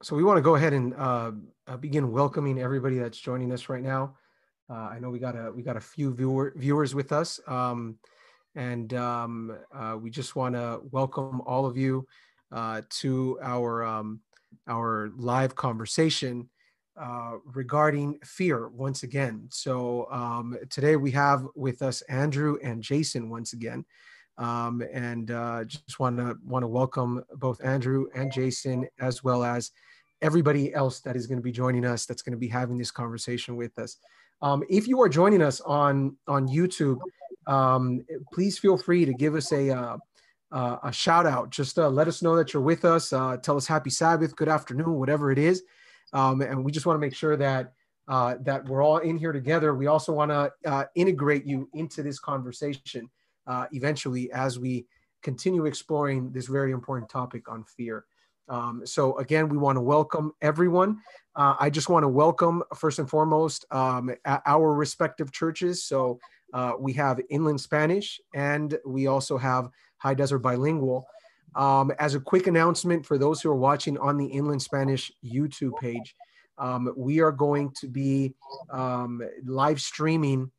So we want to go ahead and uh, uh, begin welcoming everybody that's joining us right now. Uh, I know we got a we got a few viewer, viewers with us, um, and um, uh, we just want to welcome all of you uh, to our um, our live conversation uh, regarding fear once again. So um, today we have with us Andrew and Jason once again. Um, and uh, just want to want to welcome both Andrew and Jason, as well as everybody else that is going to be joining us. That's going to be having this conversation with us. Um, if you are joining us on on YouTube, um, please feel free to give us a uh, uh, a shout out. Just uh, let us know that you're with us. Uh, tell us Happy Sabbath, good afternoon, whatever it is. Um, and we just want to make sure that uh, that we're all in here together. We also want to uh, integrate you into this conversation eventually as we continue exploring this very important topic on fear. Um, so again, we want to welcome everyone. Uh, I just want to welcome first and foremost um, our respective churches. So uh, we have Inland Spanish and we also have High Desert Bilingual. Um, as a quick announcement for those who are watching on the Inland Spanish YouTube page, um, we are going to be um, live streaming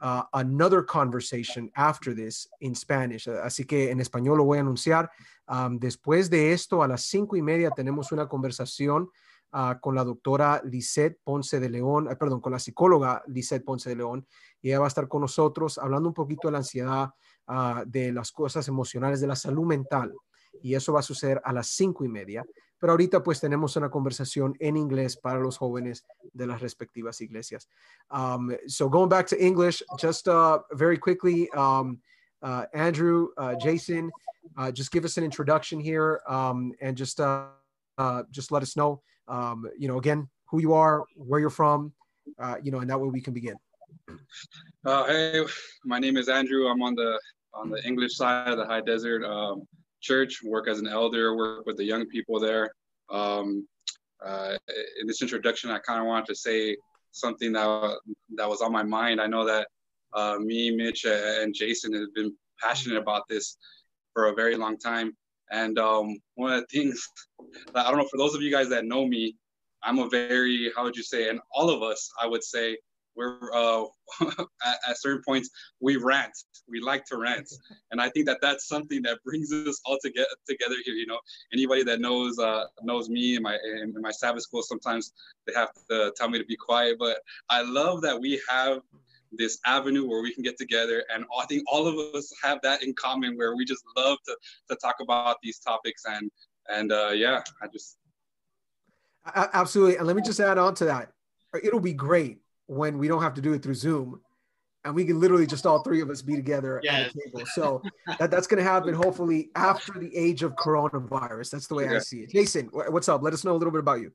uh, another conversation after this in Spanish. Así que en español lo voy a anunciar. Um, después de esto, a las cinco y media tenemos una conversación uh, con la doctora Lisette Ponce de León, uh, perdón, con la psicóloga Lisette Ponce de León. Y ella va a estar con nosotros hablando un poquito de la ansiedad, uh, de las cosas emocionales, de la salud mental. Y eso va a suceder a las cinco y media. pero ahorita pues tenemos una conversación en inglés para los jóvenes de las respectivas iglesias. Um, so going back to English, just uh, very quickly, um, uh, Andrew, uh, Jason, uh, just give us an introduction here um, and just uh, uh, just let us know, um, you know, again, who you are, where you're from, you know, and that way we can begin. hey, my name is Andrew. I'm on the on the English side of the High Desert. Um, church, work as an elder, work with the young people there. Um, uh, in this introduction, I kind of wanted to say something that that was on my mind. I know that uh, me, Mitch, and Jason have been passionate about this for a very long time. And um, one of the things that I don't know for those of you guys that know me, I'm a very how would you say, and all of us, I would say, we're uh, at, at, certain points we rant. We like to rant. And i think that that's something that brings us all together together here you know? Anybody that knows uh, knows me in my in my sabbath school sometimes they have to tell me to be quiet. But i love that we have this avenue where we can get together. And i think all of us have that in common where we just love to, to talk about these topics. And and uh, yeah i just absolutely. And let me just add on to that. It'll be great when we don't have to do it through Zoom and we can literally just all three of us be together yes. at the table. So that, that's going to happen hopefully after the age of coronavirus. That's the way. I see it. Jason, what's up? Let us know a little bit about you.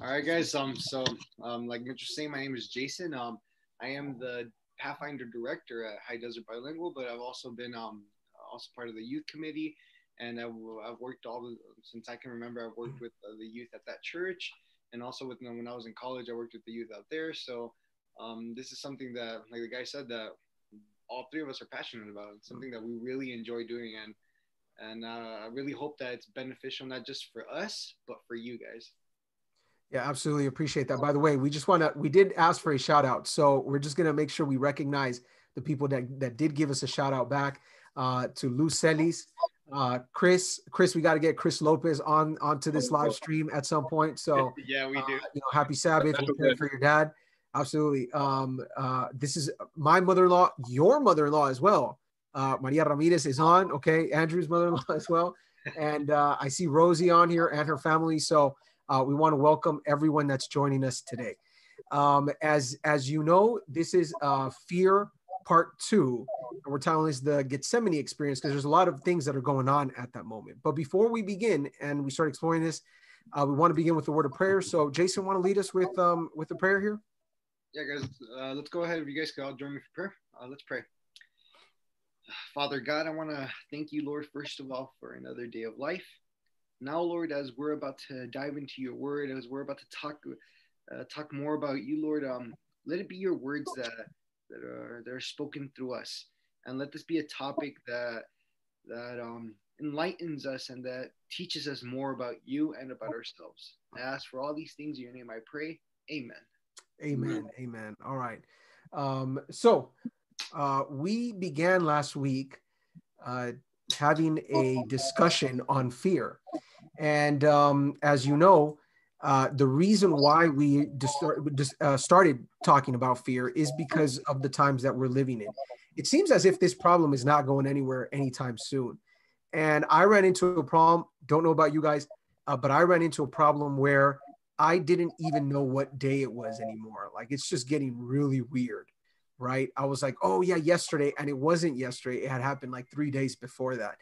All right, guys. Um, so um, like Mitch was saying, my name is Jason. Um, I am the Pathfinder director at High Desert Bilingual, but I've also been um also part of the youth committee, and I've, I've worked all the since I can remember. I've worked with the youth at that church, and also with when I was in college, I worked with the youth out there. So um, this is something that, like the guy said, that all three of us are passionate about. It's something that we really enjoy doing, and and uh, I really hope that it's beneficial not just for us, but for you guys. Yeah, absolutely appreciate that. By the way, we just want to we did ask for a shout out, so we're just gonna make sure we recognize the people that that did give us a shout out back uh, to Lou Celis, uh, Chris. Chris, we got to get Chris Lopez on onto this live stream at some point. So yeah, we do. Uh, you know, happy Sabbath for your dad. Absolutely. Um, uh, this is my mother-in-law, your mother-in-law as well. Uh, Maria Ramirez is on. Okay, Andrew's mother-in-law as well, and uh, I see Rosie on here and her family. So uh, we want to welcome everyone that's joining us today. Um, as as you know, this is uh, Fear Part Two, and we're telling us the Gethsemane experience because there's a lot of things that are going on at that moment. But before we begin and we start exploring this, uh, we want to begin with a word of prayer. So, Jason, want to lead us with um, with the prayer here? Yeah, guys, uh, let's go ahead. If you guys can all join me for prayer, uh, let's pray. Father God, I want to thank you, Lord, first of all, for another day of life. Now, Lord, as we're about to dive into your word, as we're about to talk uh, talk more about you, Lord, um, let it be your words that that are that are spoken through us, and let this be a topic that that um, enlightens us and that teaches us more about you and about ourselves. I ask for all these things in your name. I pray. Amen. Amen. Amen. All right. Um, so uh, we began last week uh, having a discussion on fear. And um, as you know, uh, the reason why we dis- uh, started talking about fear is because of the times that we're living in. It seems as if this problem is not going anywhere anytime soon. And I ran into a problem, don't know about you guys, uh, but I ran into a problem where I didn't even know what day it was anymore. Like it's just getting really weird, right? I was like, oh, yeah, yesterday. And it wasn't yesterday. It had happened like three days before that.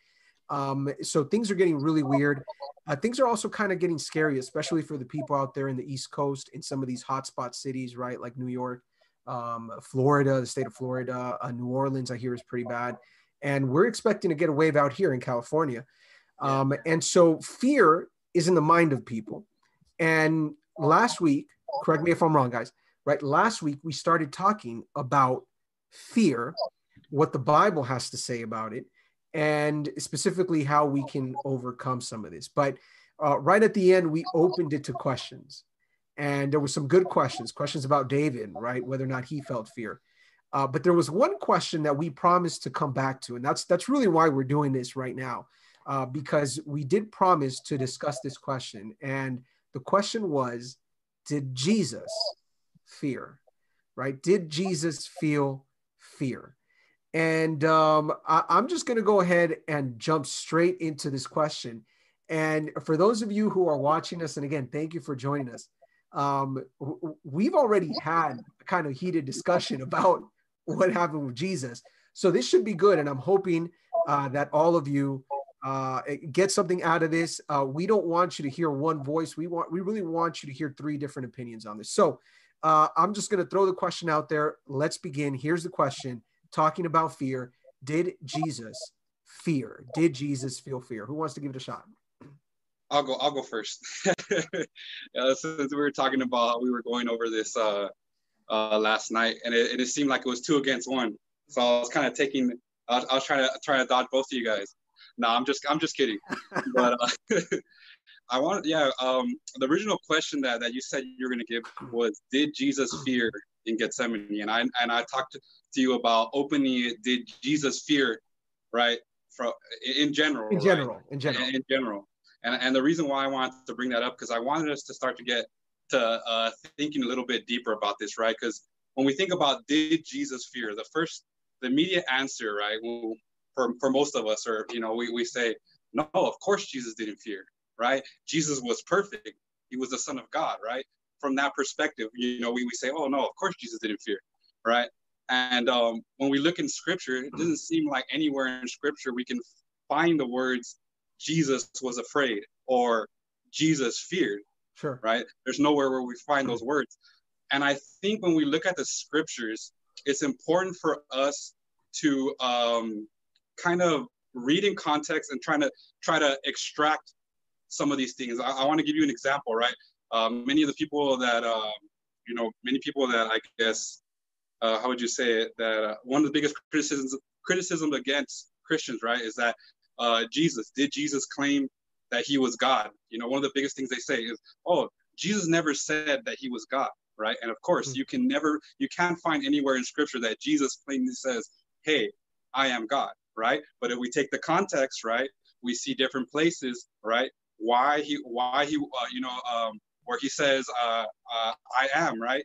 Um, so things are getting really weird. Uh, things are also kind of getting scary, especially for the people out there in the East Coast in some of these hotspot cities, right? Like New York, um, Florida, the state of Florida, uh, New Orleans, I hear is pretty bad. And we're expecting to get a wave out here in California. Um, and so fear is in the mind of people. And last week, correct me if I'm wrong, guys, right? Last week, we started talking about fear, what the Bible has to say about it, and specifically how we can overcome some of this. But uh, right at the end, we opened it to questions. And there were some good questions, questions about David, right? Whether or not he felt fear. Uh, but there was one question that we promised to come back to, and that's that's really why we're doing this right now, uh, because we did promise to discuss this question. And the question was, did Jesus fear? Right? Did Jesus feel fear? And um, I, I'm just going to go ahead and jump straight into this question. And for those of you who are watching us, and again, thank you for joining us. Um, we've already had a kind of heated discussion about what happened with Jesus. So this should be good. And I'm hoping uh, that all of you uh, get something out of this. Uh, we don't want you to hear one voice. We want, we really want you to hear three different opinions on this. So uh, I'm just going to throw the question out there. Let's begin. Here's the question talking about fear. Did Jesus fear? Did Jesus feel fear? Who wants to give it a shot? I'll go. I'll go first. yeah, since we were talking about we were going over this uh, uh, last night, and it, it seemed like it was two against one. So I was kind of taking. I I was trying to try to dodge both of you guys. No, I'm just I'm just kidding. but uh, I want yeah. Um, the original question that that you said you were going to give was, did Jesus fear in Gethsemane? And I and I talked to you about opening it. did Jesus fear, right? From in general. In general. Right? In general. In, in, general. And and the reason why I wanted to bring that up because I wanted us to start to get to uh, thinking a little bit deeper about this, right? Because when we think about did Jesus fear, the first, the immediate answer, right, well, for, for most of us, or you know, we, we say, no, of course Jesus didn't fear, right? Jesus was perfect. He was the Son of God, right? From that perspective, you know, we, we say, oh no, of course Jesus didn't fear, right? And um, when we look in scripture, it doesn't seem like anywhere in scripture we can find the words Jesus was afraid or Jesus feared. Sure. Right? There's nowhere where we find those words. And I think when we look at the scriptures, it's important for us to um, kind of reading context and trying to try to extract some of these things. I, I want to give you an example, right? Um, many of the people that, um, you know, many people that I guess uh, how would you say it? That uh, one of the biggest criticisms criticism against Christians, right, is that uh, Jesus did Jesus claim that he was God? You know, one of the biggest things they say is, oh, Jesus never said that he was God, right? And of course, mm-hmm. you can never, you can't find anywhere in Scripture that Jesus plainly says, hey, I am God, right? But if we take the context, right, we see different places, right? Why he, why he, uh, you know, um, where he says, uh, uh, I am, right?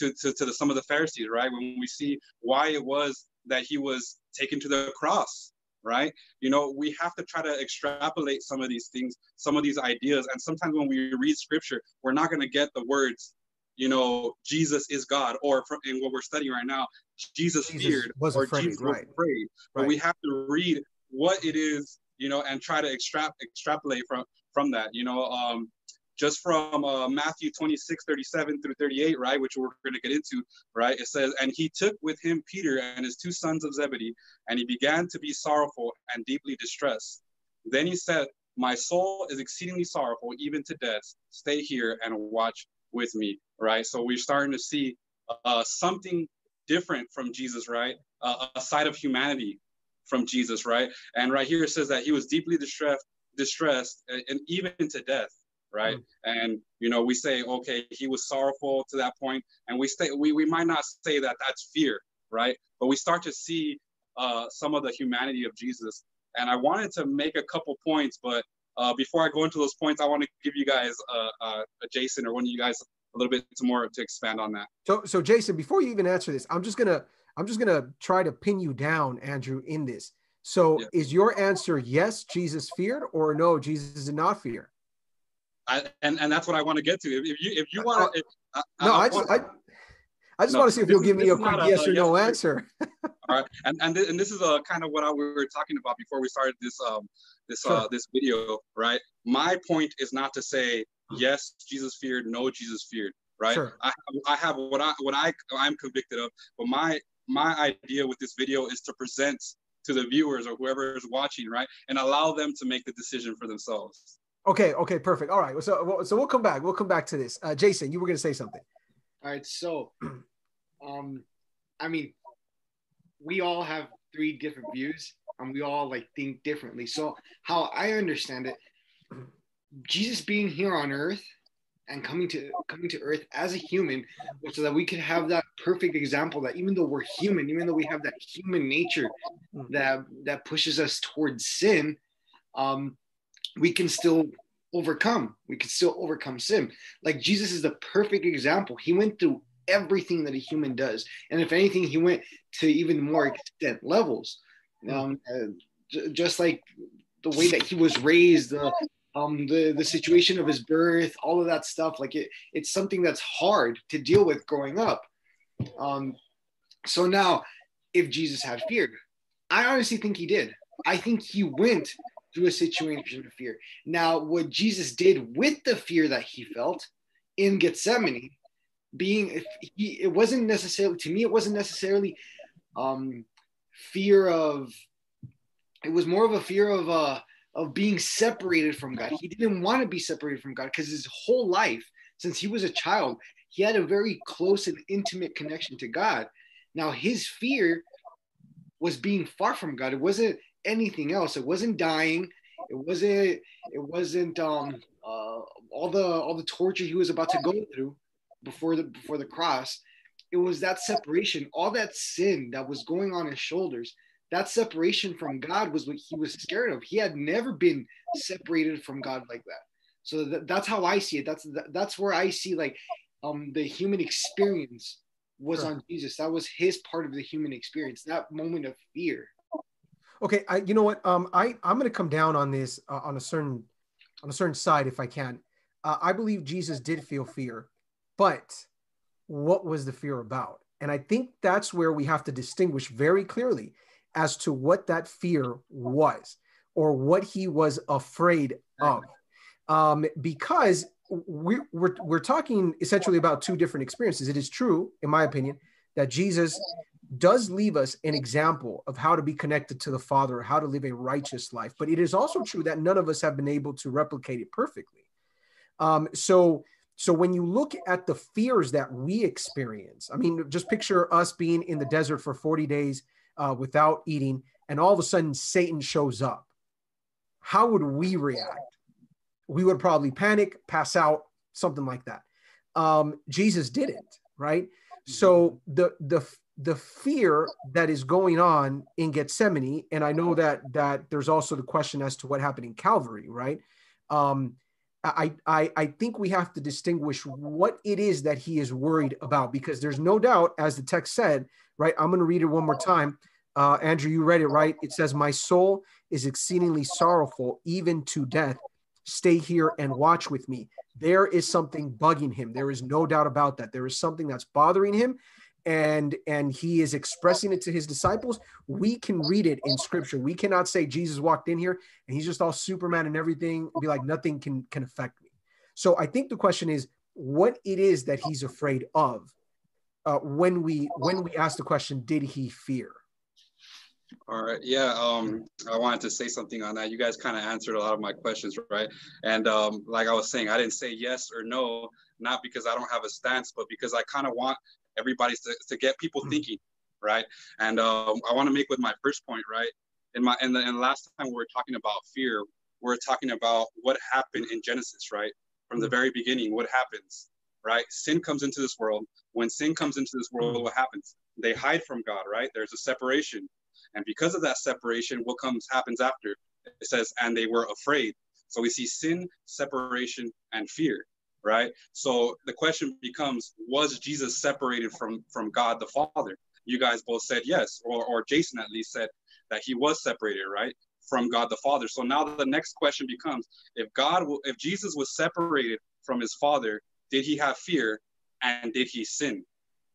to, to, to the, some of the Pharisees, right? When we see why it was that he was taken to the cross, right? You know, we have to try to extrapolate some of these things, some of these ideas. And sometimes when we read scripture, we're not going to get the words, you know, Jesus is God, or in what we're studying right now, Jesus, Jesus feared was or afraid, Jesus right. was afraid. But we have to read what it is, you know, and try to extrap extrapolate from from that. You know, um, just from uh, Matthew 26, 37 through 38, right, which we're going to get into, right? It says, And he took with him Peter and his two sons of Zebedee, and he began to be sorrowful and deeply distressed. Then he said, My soul is exceedingly sorrowful, even to death. Stay here and watch with me, right? So we're starting to see uh, something different from Jesus, right? Uh, a side of humanity from Jesus, right? And right here it says that he was deeply distressed, distressed, and even to death, right? Mm. And you know, we say, okay, he was sorrowful to that point, and we say we we might not say that that's fear, right? But we start to see uh, some of the humanity of Jesus. And I wanted to make a couple points, but uh, before I go into those points, I want to give you guys, uh, uh, Jason, or one of you guys, a little bit more to expand on that. So, so Jason, before you even answer this, I'm just gonna, I'm just gonna try to pin you down, Andrew, in this. So, yeah. is your answer yes, Jesus feared, or no, Jesus did not fear? I, and and that's what I want to get to. If you if you want to, no, I, I, just I, I just no, want to see if you'll give me a quick yes or no answer. All right, and and, th- and this is a uh, kind of what I, we were talking about before we started this um this sure. uh this video, right? My point is not to say yes, Jesus feared, no, Jesus feared, right? Sure. I I have what I what I I'm convicted of, but my my idea with this video is to present to the viewers or whoever is watching, right, and allow them to make the decision for themselves. Okay. Okay. Perfect. All right. So so we'll come back. We'll come back to this. Uh, Jason, you were going to say something. All right. So, um, I mean, we all have three different views, and we all like think differently. So, how I understand it, Jesus being here on Earth and coming to coming to earth as a human so that we could have that perfect example that even though we're human even though we have that human nature mm. that that pushes us towards sin um we can still overcome we can still overcome sin like jesus is the perfect example he went through everything that a human does and if anything he went to even more extent levels mm. um uh, j- just like the way that he was raised the um, the the situation of his birth, all of that stuff. Like it, it's something that's hard to deal with growing up. Um, so now, if Jesus had fear, I honestly think he did. I think he went through a situation of fear. Now, what Jesus did with the fear that he felt in Gethsemane, being if he, it wasn't necessarily to me, it wasn't necessarily um, fear of. It was more of a fear of uh, of being separated from God. He didn't want to be separated from God because his whole life, since he was a child, he had a very close and intimate connection to God. Now, his fear was being far from God. It wasn't anything else. It wasn't dying. It wasn't. It wasn't um, uh, all the all the torture he was about to go through before the before the cross. It was that separation, all that sin that was going on his shoulders that separation from God was what he was scared of. He had never been separated from God like that. So that, that's how I see it. That's that's where I see like um the human experience was sure. on Jesus. That was his part of the human experience. That moment of fear. Okay, I you know what um I I'm going to come down on this uh, on a certain on a certain side if I can. Uh, I believe Jesus did feel fear, but what was the fear about? And I think that's where we have to distinguish very clearly as to what that fear was or what he was afraid of. Um, because we're, we're, we're talking essentially about two different experiences. It is true, in my opinion, that Jesus does leave us an example of how to be connected to the Father, how to live a righteous life. But it is also true that none of us have been able to replicate it perfectly. Um, so, so when you look at the fears that we experience, I mean, just picture us being in the desert for 40 days uh, without eating, and all of a sudden Satan shows up, how would we react? We would probably panic, pass out, something like that. Um, Jesus didn't, right? So the the the fear that is going on in Gethsemane, and I know that that there's also the question as to what happened in Calvary, right? Um, I, I I think we have to distinguish what it is that he is worried about because there's no doubt, as the text said, right? I'm going to read it one more time. Uh, Andrew, you read it right. It says, My soul is exceedingly sorrowful, even to death. Stay here and watch with me. There is something bugging him. There is no doubt about that. There is something that's bothering him. And and he is expressing it to his disciples. We can read it in scripture. We cannot say Jesus walked in here and he's just all Superman and everything, and be like nothing can can affect me. So I think the question is what it is that he's afraid of uh, when we when we ask the question, did he fear? All right. Yeah. Um, I wanted to say something on that. You guys kind of answered a lot of my questions, right? And um, like I was saying, I didn't say yes or no, not because I don't have a stance, but because I kind of want everybody to, to get people mm-hmm. thinking, right? And um, I want to make with my first point, right? in my and the, and last time we were talking about fear, we're talking about what happened in Genesis, right? From the mm-hmm. very beginning, what happens, right? Sin comes into this world. When sin comes into this world, mm-hmm. what happens? They hide from God, right? There's a separation. And because of that separation, what comes happens after? It says, and they were afraid. So we see sin, separation, and fear, right? So the question becomes, was Jesus separated from from God the Father? You guys both said yes, or or Jason at least said that he was separated, right? From God the Father. So now the next question becomes, if God, if Jesus was separated from his Father, did he have fear and did he sin?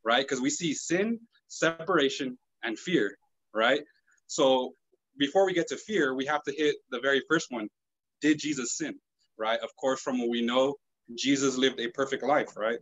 Right? Because we see sin, separation, and fear right? So before we get to fear, we have to hit the very first one. Did Jesus sin? Right? Of course, from what we know, Jesus lived a perfect life, right?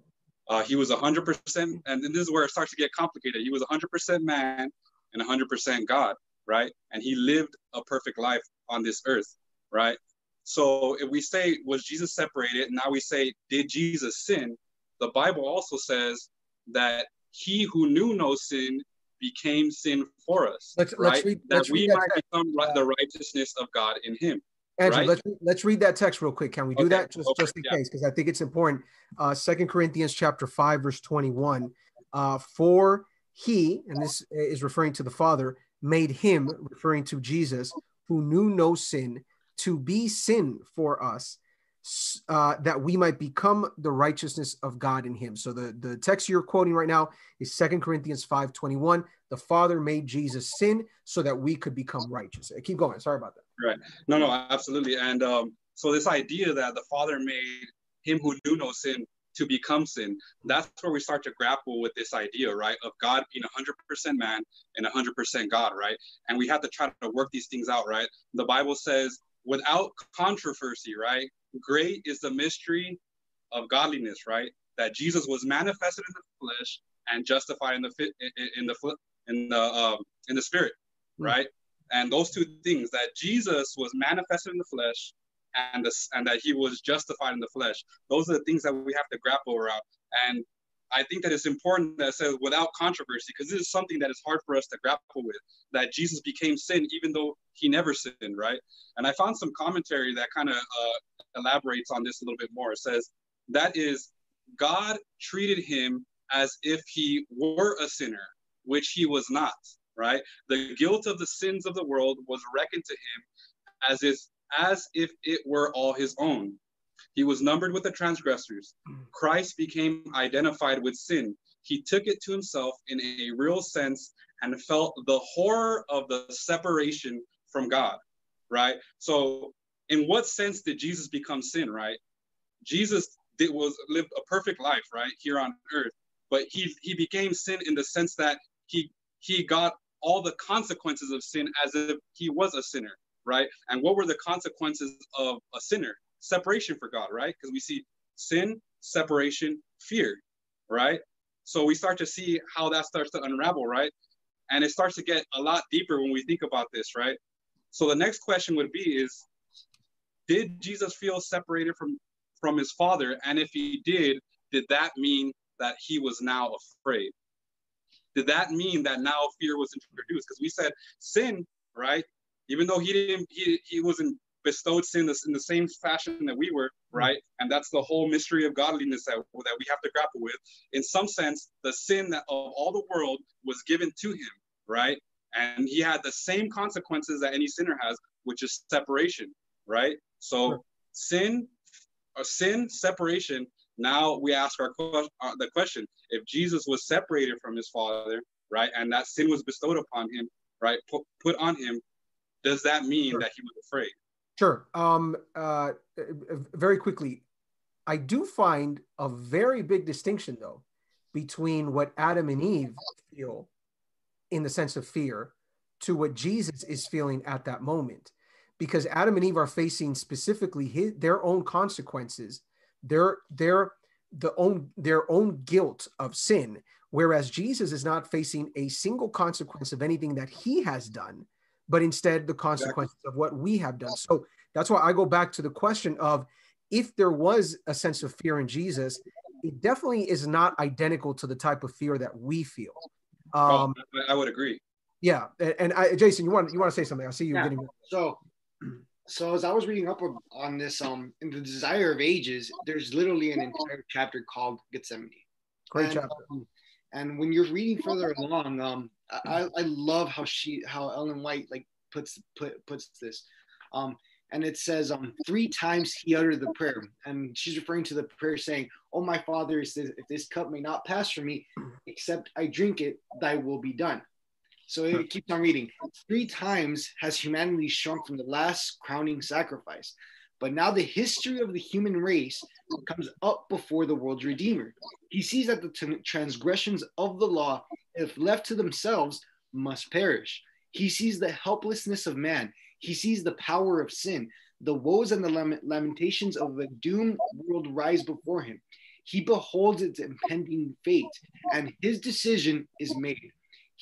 Uh, he was 100%, and this is where it starts to get complicated. He was 100% man and 100% God, right? And he lived a perfect life on this earth, right? So if we say, was Jesus separated? Now we say, did Jesus sin? The Bible also says that he who knew no sin became sin for us, let's, right? Let's read, that we might that become uh, the righteousness of God in Him. Andrew, right? let's let's read that text real quick. Can we do okay. that just okay. just in yeah. case? Because I think it's important. Uh, Second Corinthians chapter five verse twenty one. Uh, for he, and this is referring to the Father, made him, referring to Jesus, who knew no sin, to be sin for us, uh, that we might become the righteousness of God in him. So the, the text you're quoting right now is Second Corinthians 5 21. The Father made Jesus sin so that we could become righteous. Keep going. Sorry about that. Right. No, no, absolutely. And um, so this idea that the Father made him who knew no sin to become sin, that's where we start to grapple with this idea, right, of God being 100% man and 100% God, right? And we have to try to work these things out, right? The Bible says, without controversy, right? great is the mystery of godliness, right? That Jesus was manifested in the flesh and justified in the fit in the in the um, in the spirit, mm-hmm. And those two things that Jesus was manifested in the flesh and the, and that he was justified in the flesh. Those are the things that we have to grapple around. And I think that it's important that it says without controversy, because this is something that is hard for us to grapple with, that Jesus became sin even though he never sinned, right? And I found some commentary that kind of uh, elaborates on this a little bit more. It says, that is, God treated him as if he were a sinner, which he was not, right? The guilt of the sins of the world was reckoned to him as if, as if it were all his own. He was numbered with the transgressors. Christ became identified with sin. He took it to himself in a real sense and felt the horror of the separation from God, right? So, in what sense did Jesus become sin, right? Jesus did, was lived a perfect life, right, here on earth, but he he became sin in the sense that he he got all the consequences of sin as if he was a sinner, right? And what were the consequences of a sinner? separation for God, right? Because we see sin, separation, fear, right? So we start to see how that starts to unravel, right? And it starts to get a lot deeper when we think about this, right? So the next question would be is did Jesus feel separated from from his father? And if he did, did that mean that he was now afraid? Did that mean that now fear was introduced? Because we said sin, right? Even though he didn't, he, he wasn't bestowed sin in the same fashion that we were, hmm. right? And that's the whole mystery of godliness that, that we have to grapple with. In some sense, the sin that of all the world was given to him, right? And he had the same consequences that any sinner has, which is separation, right? So sure. sin, or uh, sin, separation. Now we ask our, uh, the question: If Jesus was separated from his Father, right, and that sin was bestowed upon him, right, put, put on him, does that mean sure. that he was afraid? Sure. Um, uh, very quickly, I do find a very big distinction, though, between what Adam and Eve feel in the sense of fear to what Jesus is feeling at that moment. Because Adam and Eve are facing specifically his, their own consequences, their, their, the own, their own guilt of sin, whereas Jesus is not facing a single consequence of anything that he has done but instead the consequences exactly. of what we have done. So that's why I go back to the question of if there was a sense of fear in Jesus, it definitely is not identical to the type of fear that we feel. Um, oh, I would agree. Yeah, and, and I, Jason, you want you want to say something? I see you Yeah. getting. So, so as I was reading up on this, um, in the Desire of Ages, there's literally an entire chapter called Gethsemane. Great and, chapter. um, and when you're reading further along, um, I, I love how she, how Ellen White like puts put, puts this, um, and it says um three times he uttered the prayer, and she's referring to the prayer saying, "Oh my Father, if this, if this cup may not pass from me, except I drink it, Thy will be done." So it hmm. keeps on reading. Three times has humanity shrunk from the last crowning sacrifice. But now the history of the human race comes up before the world's Redeemer. He sees that the t- transgressions of the law, if left to themselves, must perish. He sees the helplessness of man. He sees the power of sin, the woes and the lamentations of a doomed world rise before him. He beholds its impending fate, and his decision is made.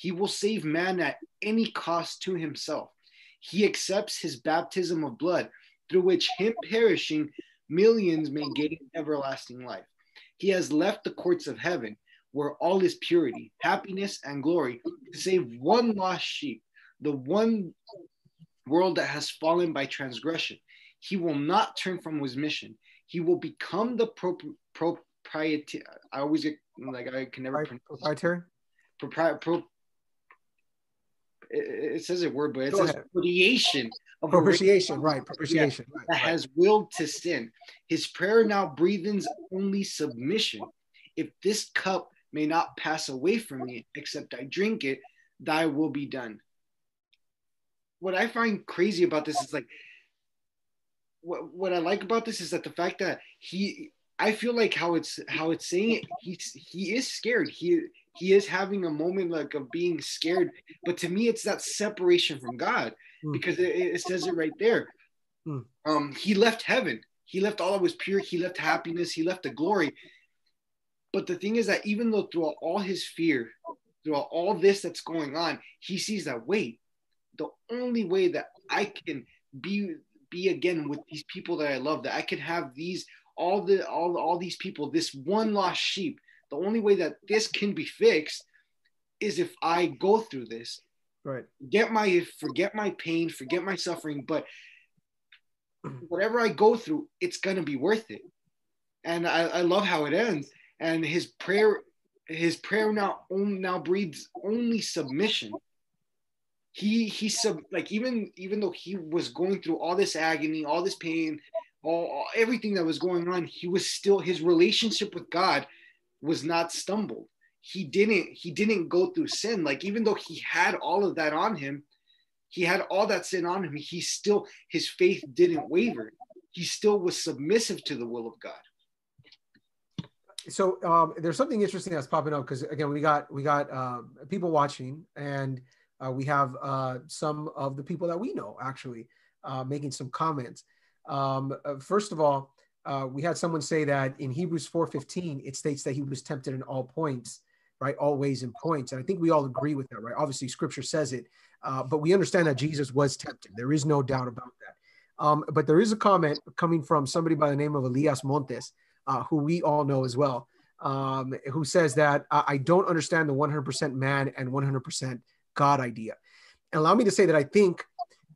He will save man at any cost to himself. He accepts his baptism of blood, through which him perishing millions may gain everlasting life. He has left the courts of heaven, where all is purity, happiness, and glory, to save one lost sheep, the one world that has fallen by transgression. He will not turn from his mission. He will become the pro- proprietary. I always get like I can never Right, pronounce proprietary. propri- pro, it, it says a word, but it Go says ahead. propitiation of Propitiation, right? Propitiation, that right. has willed to sin. His prayer now breathes only submission. If this cup may not pass away from me, except I drink it, thy will be done. What I find crazy about this is like what what I like about this is that the fact that he I feel like how it's how it's saying it, he's he is scared. He he is having a moment like of being scared, but to me it's that separation from God Hmm. because it, it says it right there. Hmm. Um, he left heaven. He left all that was pure. He left happiness. He left the glory. But the thing is that even though throughout all his fear, throughout all this that's going on, he sees that wait, the only way that I can be be again with these people that I love, that I can have these all the all all these people, this one lost sheep. The only way that this can be fixed is if I go through this Right. get my forget my pain, forget my suffering, but whatever I go through, it's gonna be worth it. And I, I love how it ends. And his prayer, his prayer now now breeds only submission. He he sub like even even though he was going through all this agony, all this pain, all everything that was going on, he was still his relationship with God was not stumbled. He didn't he didn't go through sin. Like even though he had all of that on him he had all that sin on him he still his faith didn't waver. He still was submissive to the will of god. So um, there's something interesting that's popping up because again we got we got uh, people watching and uh, we have uh, some of the people that we know actually uh, making some comments. Um, uh, first of all uh, we had someone say that in hebrews 4.15 it states that he was tempted in all points right? All ways and points. And i think we all agree with that right? Obviously scripture says it. Uh, but we understand that jesus was tempted. There is no doubt about that. Um, but there is a comment coming from somebody by the name of elias montes uh, who we all know as well, um, who says that I, don't understand the 100% man and 100% God idea. And allow me to say that I think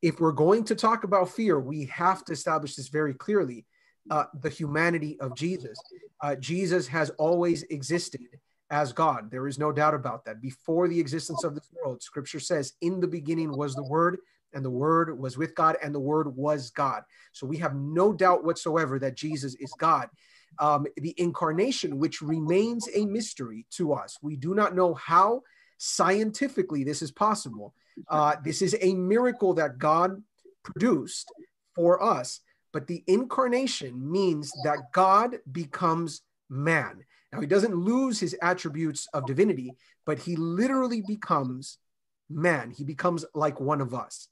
if we're going to talk about fear, we have to establish this very clearly uh, the humanity of Jesus. Uh, Jesus has always existed as God. There is no doubt about that. Before the existence of this world, scripture says, In the beginning was the Word, and the Word was with God, and the Word was God. So we have no doubt whatsoever that Jesus is God um, the incarnation, which remains a mystery to us. We do not know how scientifically this is possible. Uh, this is a miracle that God produced for us, but the incarnation means that God becomes man. Now, he doesn't lose his attributes of divinity, but he literally becomes man. He becomes like one of us.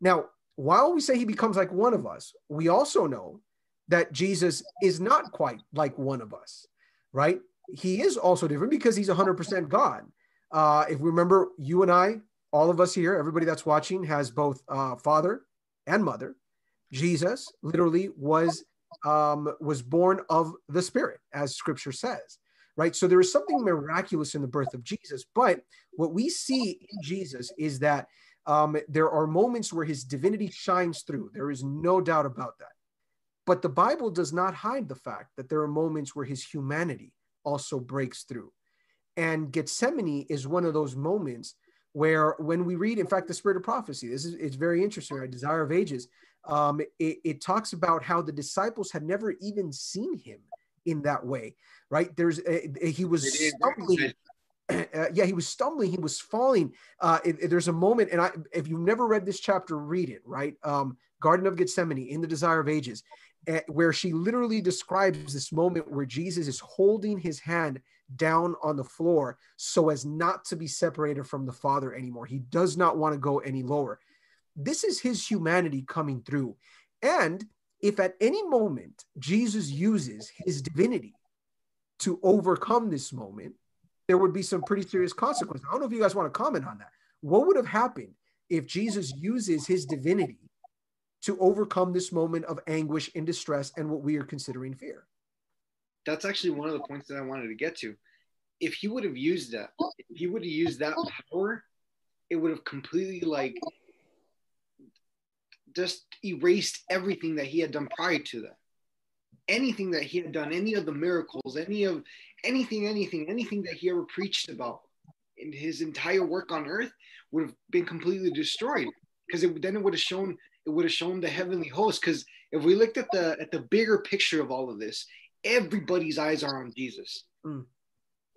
Now, while we say he becomes like one of us, we also know that Jesus is not quite like one of us, right? He is also different because he's 100% God. Uh, if we remember, you and I, all of us here, everybody that's watching has both uh, father and mother. Jesus literally was um, was born of the Spirit, as Scripture says. right? So there is something miraculous in the birth of Jesus. But what we see in Jesus is that um, there are moments where his divinity shines through. There is no doubt about that. But the Bible does not hide the fact that there are moments where his humanity also breaks through. And Gethsemane is one of those moments where when we read, in fact, the spirit of prophecy, this is it's very interesting, right? Desire of Ages. Um, it, it talks about how the disciples had never even seen him in that way, right? There's a, a, he was stumbling. Uh, yeah, he was stumbling. He was falling. Uh, it, it, there's a moment, and I, if you've never read this chapter, read it. Right, um, Garden of Gethsemane in the Desire of Ages, uh, where she literally describes this moment where Jesus is holding his hand down on the floor so as not to be separated from the Father anymore. He does not want to go any lower. This is his humanity coming through. And if at any moment Jesus uses his divinity to overcome this moment, there would be some pretty serious consequences. I don't know if you guys want to comment on that. What would have happened if Jesus uses his divinity to overcome this moment of anguish and distress and what we are considering fear? that's actually one of the points that I wanted to get to. If he would have used that, if he would have used that power, it would have completely like just erased everything that he had done prior to that. Anything that he had done, any of the miracles, any of anything, anything, anything that he ever preached about in his entire work on earth would have been completely destroyed. Because then it would have shown it would have shown the heavenly host. Because if we looked at the at the bigger picture of all of this, everybody's eyes are on Jesus. Mm.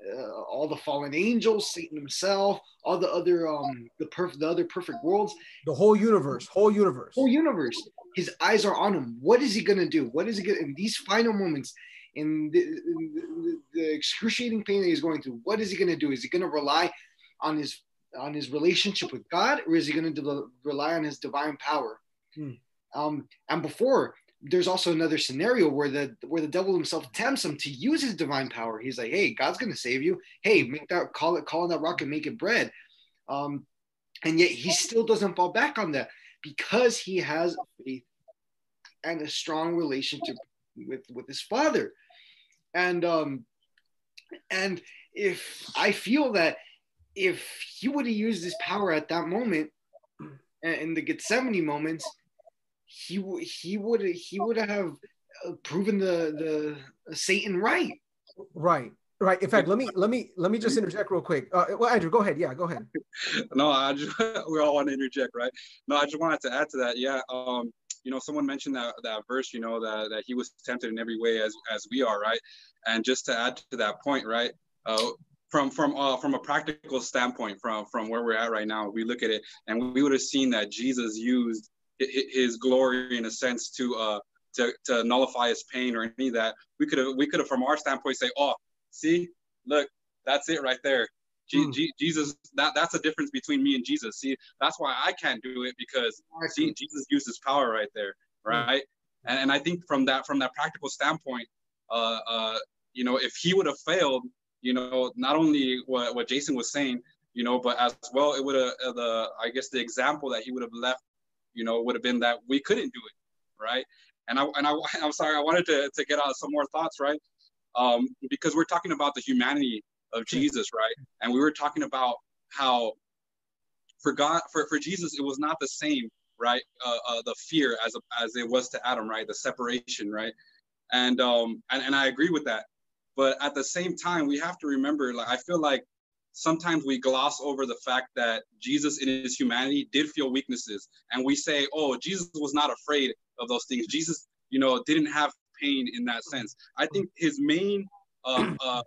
Uh, all the fallen angels, Satan himself, all the other um the perfect the other perfect worlds, the whole universe, whole universe, whole universe. His eyes are on him. What is he gonna do? What is he gonna in these final moments? In the, in the, the excruciating pain that he's going through, what is he gonna do? Is he gonna rely on his on his relationship with God, or is he going to de- rely on his divine power? Hmm. Um, and before there's also another scenario where the where the devil himself tempts him to use his divine power. He's like, "Hey, God's going to save you. Hey, make that call it call on that rock and make it bread." Um, and yet he still doesn't fall back on that because he has faith and a strong relationship with with his father. And um, and if I feel that if he would have used his power at that moment in the Gethsemane moments he he would he would have uh, proven the the Satan right. Right. Right. In fact, let me let me let me just interject real quick. Uh, well, Andrew, go ahead. Yeah, go ahead. no, I just we all want to interject, right? No, I just wanted to add to that. Yeah. Um, you know, someone mentioned that that verse. You know, that that he was tempted in every way as as we are, right? And just to add to that point, right? Uh, from from uh, from a practical standpoint, from from where we're at right now, we look at it, and we would have seen that Jesus used his glory in a sense to uh to, to nullify his pain or any of that we could have we could have from our standpoint say oh see look that's it right there G- mm. G- jesus that that's the difference between me and jesus see that's why i can't do it because see jesus uses power right there hmm. right mm. and, and i think from that from that practical standpoint uh uh you know if he would have failed you know not only what, what jason was saying you know but as well it would have uh, the i guess the example that he would have left you know, would have been that we couldn't do it, right? And I and I, I'm sorry, I wanted to to get out some more thoughts, right? Um, because we're talking about the humanity of Jesus, right? And we were talking about how for God, for, for Jesus, it was not the same, right? Uh, uh, the fear as as it was to Adam, right? The separation, right? And um and, and I agree with that. But at the same time, we have to remember, like I feel like sometimes we gloss over the fact that Jesus in his humanity did feel weaknesses. And we say, oh, Jesus was not afraid of those things. Jesus, you know, didn't have pain in that sense. I think his main uh, uh,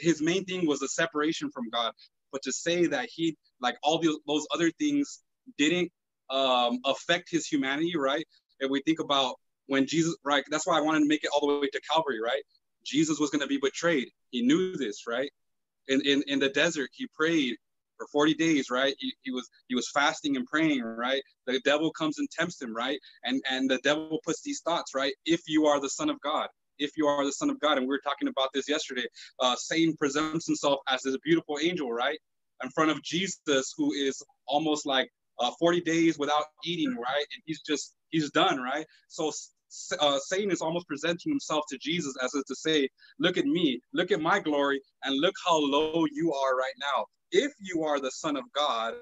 his main thing was the separation from God. But to say that he like all those other things didn't um, affect his humanity, right? If we think about when Jesus, right? That's why I wanted to make it all the way to Calvary, right? Jesus was going to be betrayed. He knew this, right? In, in, in the desert, he prayed for 40 days, right? He, he was he was fasting and praying, right? The devil comes and tempts him, right? And and the devil puts these thoughts, right? If you are the son of God, if you are the son of God, and we were talking about this yesterday, uh, Satan presents himself as this beautiful angel, right? In front of Jesus, who is almost like uh, 40 days without eating, right? And he's just he's done, right? So uh, Satan is almost presenting himself to Jesus as if to say, Look at me, look at my glory, and look how low you are right now. If you are the Son of God,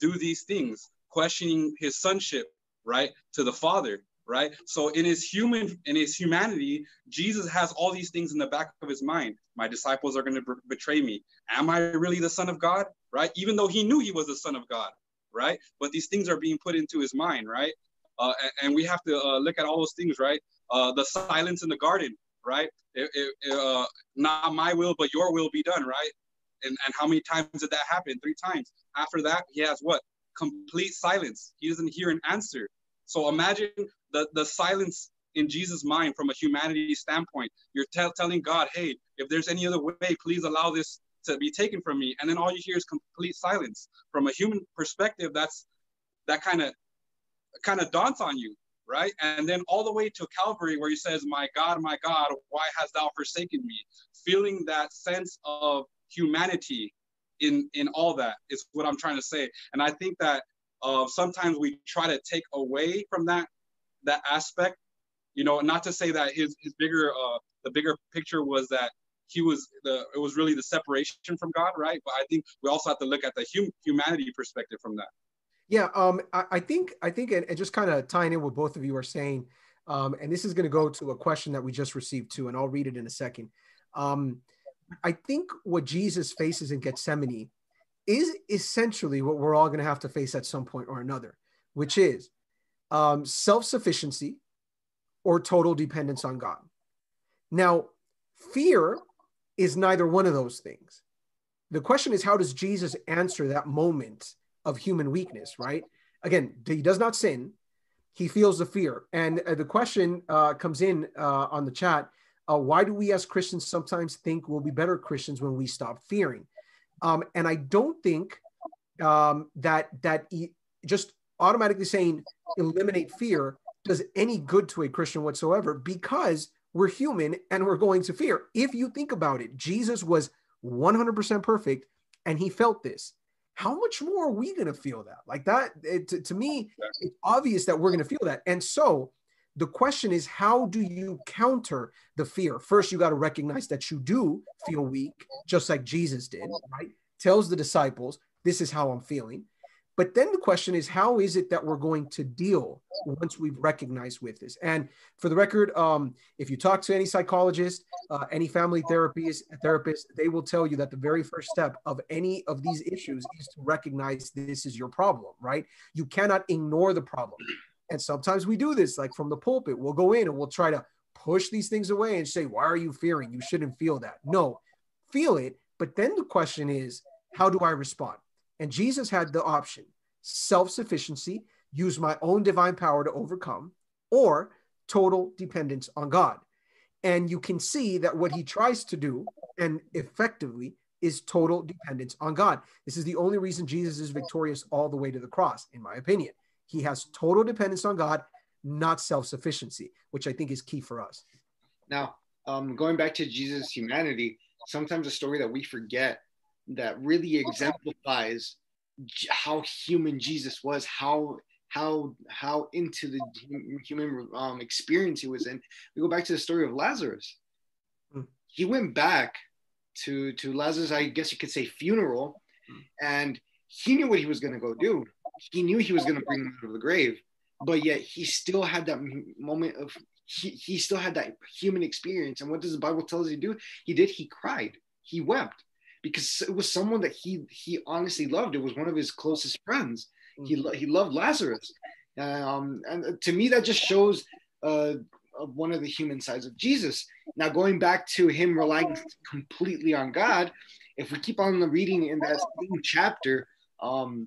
do these things, questioning his sonship, right, to the Father, right? So in his human, in his humanity, Jesus has all these things in the back of his mind. My disciples are going to betray me. Am I really the Son of God, right? Even though he knew he was the Son of God, right? But these things are being put into his mind, right? Uh, and, and, we have to uh, look at all those things, right? Uh, the silence in the garden, right? It, it, uh, not my will, but your will be done, right? And, and how many times did that happen? Three times. After that, he has what? Complete silence. He doesn't hear an answer. So imagine the, the silence in Jesus' mind from a humanity standpoint. You're telling God, hey, if there's any other way, please allow this to be taken from me. And then all you hear is complete silence. From a human perspective, that's that kind of kind of daunts on you, right? And then all the way to Calvary, where he says, My God, my God, why hast thou forsaken me? Feeling that sense of humanity in in all that is what I'm trying to say. And I think that uh, sometimes we try to take away from that that aspect. You know, not to say that his his bigger uh, the bigger picture was that he was the it was really the separation from God, right? But I think we also have to look at the hum, humanity perspective from that. Yeah, um, I, I think I think and, just kind of tying in what both of you are saying, um, and this is going to go to a question that we just received too, and I'll read it in a second. Um, I think what Jesus faces in Gethsemane is essentially what we're all going to have to face at some point or another, which is um, self sufficiency or total dependence on God. Now, fear is neither one of those things. The question is, how does Jesus answer that moment of human weakness, right? Again, he does not sin. He feels the fear. And uh, the question uh, comes in uh, on the chat uh, why do we as Christians sometimes think we'll be better Christians when we stop fearing? Um, and I don't think um, that that e- just automatically saying eliminate fear does any good to a Christian whatsoever because we're human and we're going to fear. If you think about it, Jesus was 100% perfect and he felt this how much more are we going to feel that? Like that, it, to, to me, oh, it's obvious that we're going to feel that. And so the question is, how do you counter the fear? First, you got to recognize that you do feel weak, just like Jesus did, uh-huh. right? Tells the disciples, this is how I'm feeling. But then the question is, how is it that we're going to deal once we've recognized with this? And for the record, um, if you talk to any psychologist, uh, any family therapist, therapist, they will tell you that the very first step of any of these issues is to recognize this is your problem, right? You cannot ignore the problem. And sometimes we do this, like from the pulpit, we'll go in and we'll try to push these things away and say, why are you fearing? You shouldn't feel that. No, feel it. But then the question is, how do I respond? And Jesus had the option self sufficiency, use my own divine power to overcome, or total dependence on God. And you can see that what he tries to do, and effectively, is total dependence on God. This is the only reason Jesus is victorious all the way to the cross, in my opinion. He has total dependence on God, not self sufficiency, which I think is key for us. Now, um, going back to Jesus' humanity, sometimes a story that we forget that really exemplifies how human Jesus was, how how how into the human um, experience he was in. We go back to the story of Lazarus. Mm. He went back to to Lazarus, I guess you could say, funeral, mm. and he knew what he was going to go do. He knew he was going to bring him out of the grave, but yet he still had that moment of he, he still had that human experience. And what does the Bible tell us he do? He did. He cried. He wept because it was someone that he he honestly loved. It was one of his closest friends. He mm. he loved Lazarus, um, and to me that just shows uh, one of the human sides of Jesus. Now going back to him relying completely on God, if we keep on the reading in that same chapter um,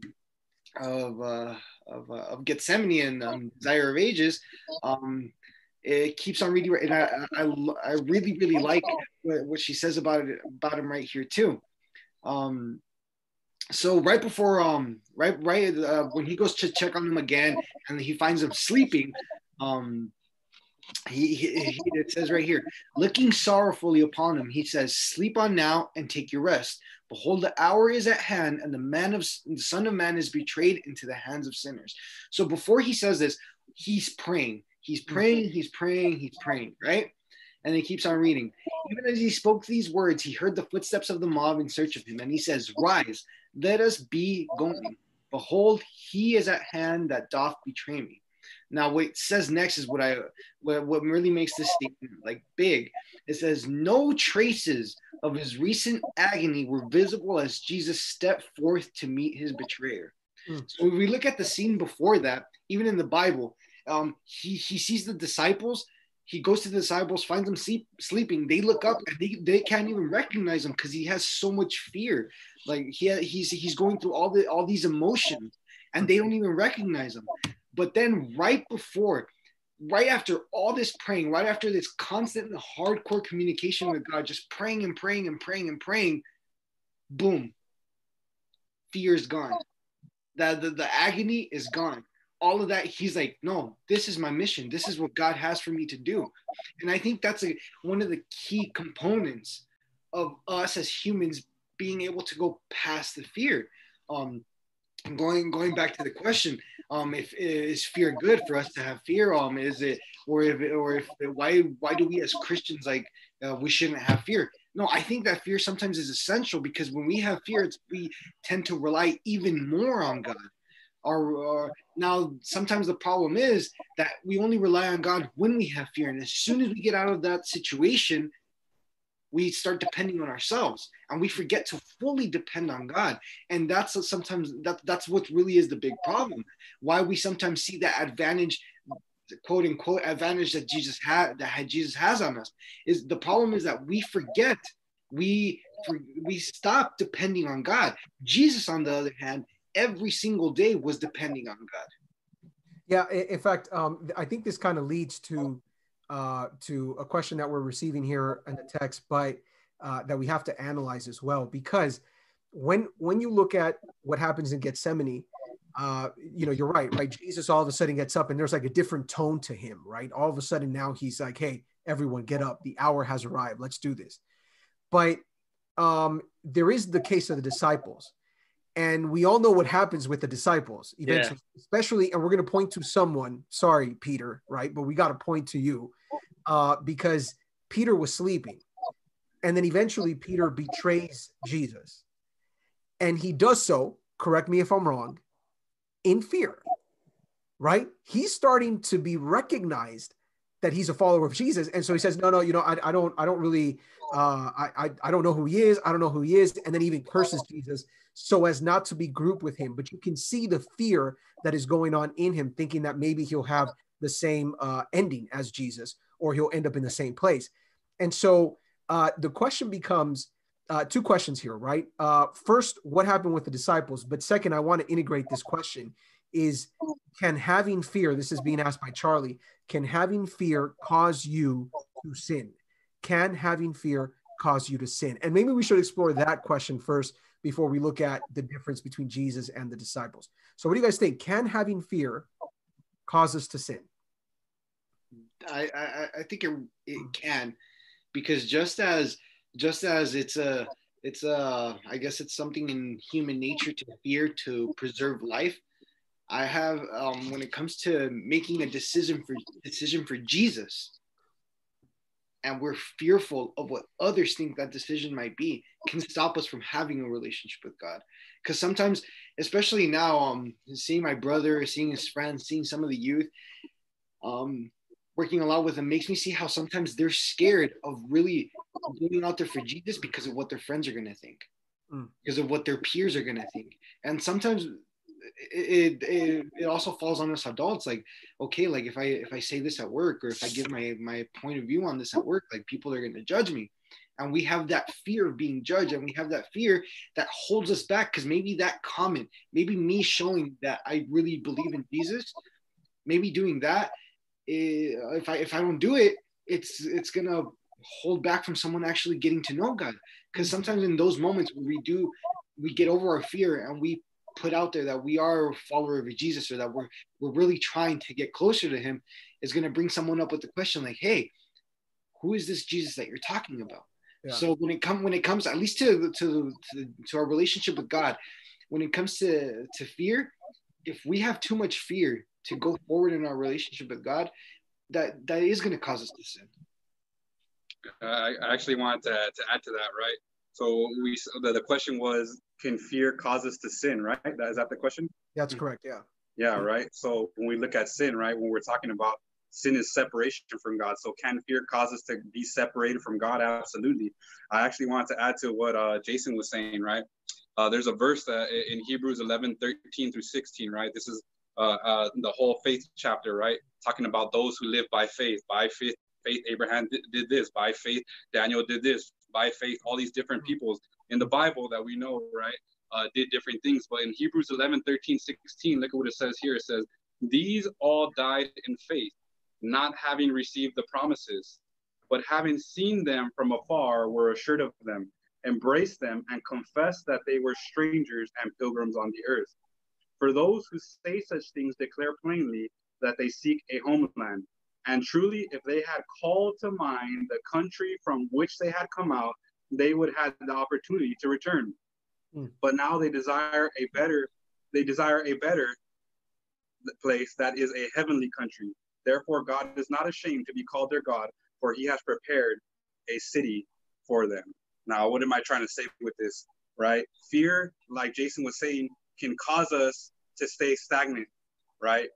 of uh, of, uh, of Gethsemane and um, Desire of Ages, um, it keeps on reading, and I, I, I really, really like what she says about it about him right here too. Um, so right before, um, right, right uh, when he goes to check on him again, and he finds him sleeping, um, he, he, he, it says right here, looking sorrowfully upon him, he says, "Sleep on now and take your rest. Behold, the hour is at hand, and the man of the Son of Man is betrayed into the hands of sinners." So before he says this, he's praying He's praying, he's praying, he's praying, right? And he keeps on reading. Even as he spoke these words, he heard the footsteps of the mob in search of him. And he says, Rise, let us be going. Behold, he is at hand that doth betray me. Now, what it says next is what I what, what really makes this statement like big. It says, No traces of his recent agony were visible as Jesus stepped forth to meet his betrayer. Mm. So if we look at the scene before that, even in the Bible, um, he, he sees the disciples he goes to the disciples, finds them sleep, sleeping. They look up and they, they can't even recognize him because he has so much fear. Like he he's he's going through all the all these emotions, and they don't even recognize him. But then right before, right after all this praying, right after this constant and hardcore communication with God, just praying and praying and praying and praying, boom, fear is gone. That the, the agony is gone all of that he's like no this is my mission. This is what god has for me to do. And i think that's a, one of the key components of us as humans being able to go past the fear. Um going going back to the question um if is fear good for us to have fear? Um is it or if or if why why do we as christians like uh, we shouldn't have fear? No i think that fear sometimes is essential because when we have fear we tend to rely even more on god or, now sometimes the problem is that we only rely on God when we have fear, and as soon as we get out of that situation, we start depending on ourselves and we forget to fully depend on God. And that's sometimes that, that's what really is the big problem. Why we sometimes see that advantage, quote unquote advantage that Jesus had that had Jesus has on us is the problem is that we forget we we stop depending on God. Jesus, on the other hand, every single day was depending on God. Yeah, in fact, um, I think this kind of leads to uh, to a question that we're receiving here in the text, but uh, that we have to analyze as well. Because when when you look at what happens in Gethsemane, uh, you know, you're right, right? Jesus all of a sudden gets up and there's like a different tone to him, right? All of a sudden now he's like, hey, everyone get up. The hour has arrived. Let's do this. But um, there is the case of the disciples and we all know what happens with the disciples eventually yeah. especially and we're going to point to someone. Sorry peter right? But we got to point to you uh, because peter was sleeping. And then eventually peter betrays jesus. And he does so correct me if i'm wrong in fear right? He's starting to be recognized that he's a follower of jesus. And so he says no no you know i, I don't i don't really uh, I, I i don't know who he is. I don't know who he is. And then even curses jesus so as not to be grouped with him. But you can see the fear that is going on in him, thinking that maybe he'll have the same uh, ending as Jesus or he'll end up in the same place. And so uh, the question becomes uh, two questions here, right? Uh, first, what happened with the disciples? But second, I want to integrate this question is can having fear, this is being asked by Charlie, can having fear cause you to sin? Can having fear cause you to sin? And maybe we should explore that question first before we look at the difference between Jesus and the disciples. So, what do you guys think? Can having fear cause us to sin? I I, I think it, it can, because just as just as it's a it's a I guess it's something in human nature to fear to preserve life. I have um, when it comes to making a decision for decision for Jesus, and we're fearful of what others think that decision might be can stop us from having a relationship with God. Because sometimes, especially now, um, seeing my brother, seeing his friends, seeing some of the youth, um, working a lot with them makes me see how sometimes they're scared of really going out there for Jesus because of what their friends are going to think, mm. because of what their peers are going to think. And sometimes it, it it also falls on us adults like okay like if i if i say this at work or if i give my my point of view on this at work like people are going to judge me. And we have that fear of being judged and we have that fear that holds us back because maybe that comment maybe me showing that i really believe in jesus maybe doing that eh, if i if i don't do it it's it's gonna hold back from someone actually getting to know god. Because sometimes in those moments we do we get over our fear and we put out there that we are a follower of Jesus or that we're we're really trying to get closer to him is going to bring someone up with the question like hey who is this Jesus that you're talking about yeah. so when it comes when it comes at least to, to to to our relationship with God when it comes to to fear if we have too much fear to go forward in our relationship with God that that is going to cause us to sin. I actually wanted to, to add to that, right? So we the, the question was, can fear cause us to sin, right? That, is that the question? That's correct. Yeah. Yeah, right. So when we look at sin, right, when we're talking about sin is separation from God. So can fear cause us to be separated from God? Absolutely. I actually wanted to add to what uh, Jason was saying, right? Uh, there's a verse that in Hebrews 11, 13 through 16, right? This is uh, uh, the whole faith chapter, right? Talking about those who live by faith. By faith, faith Abraham did, did this. By faith, Daniel did this. By faith, all these different peoples in the Bible that we know, right, uh, did different things. But in Hebrews 11, 13, 16, look at what it says here. It says, These all died in faith, not having received the promises, but having seen them from afar, were assured of them, embraced them, and confessed that they were strangers and pilgrims on the earth. For those who say such things declare plainly that they seek a homeland. And truly, if they had called to mind the country from which they had come out, they would have the opportunity to return. Mm. But now they desire a better, they desire a better place that is a heavenly country. Therefore, God is not ashamed to be called their God, for he has prepared a city for them. Now, what am I trying to say with this? Right? Fear, like Jason was saying, can cause us to stay stagnant, right?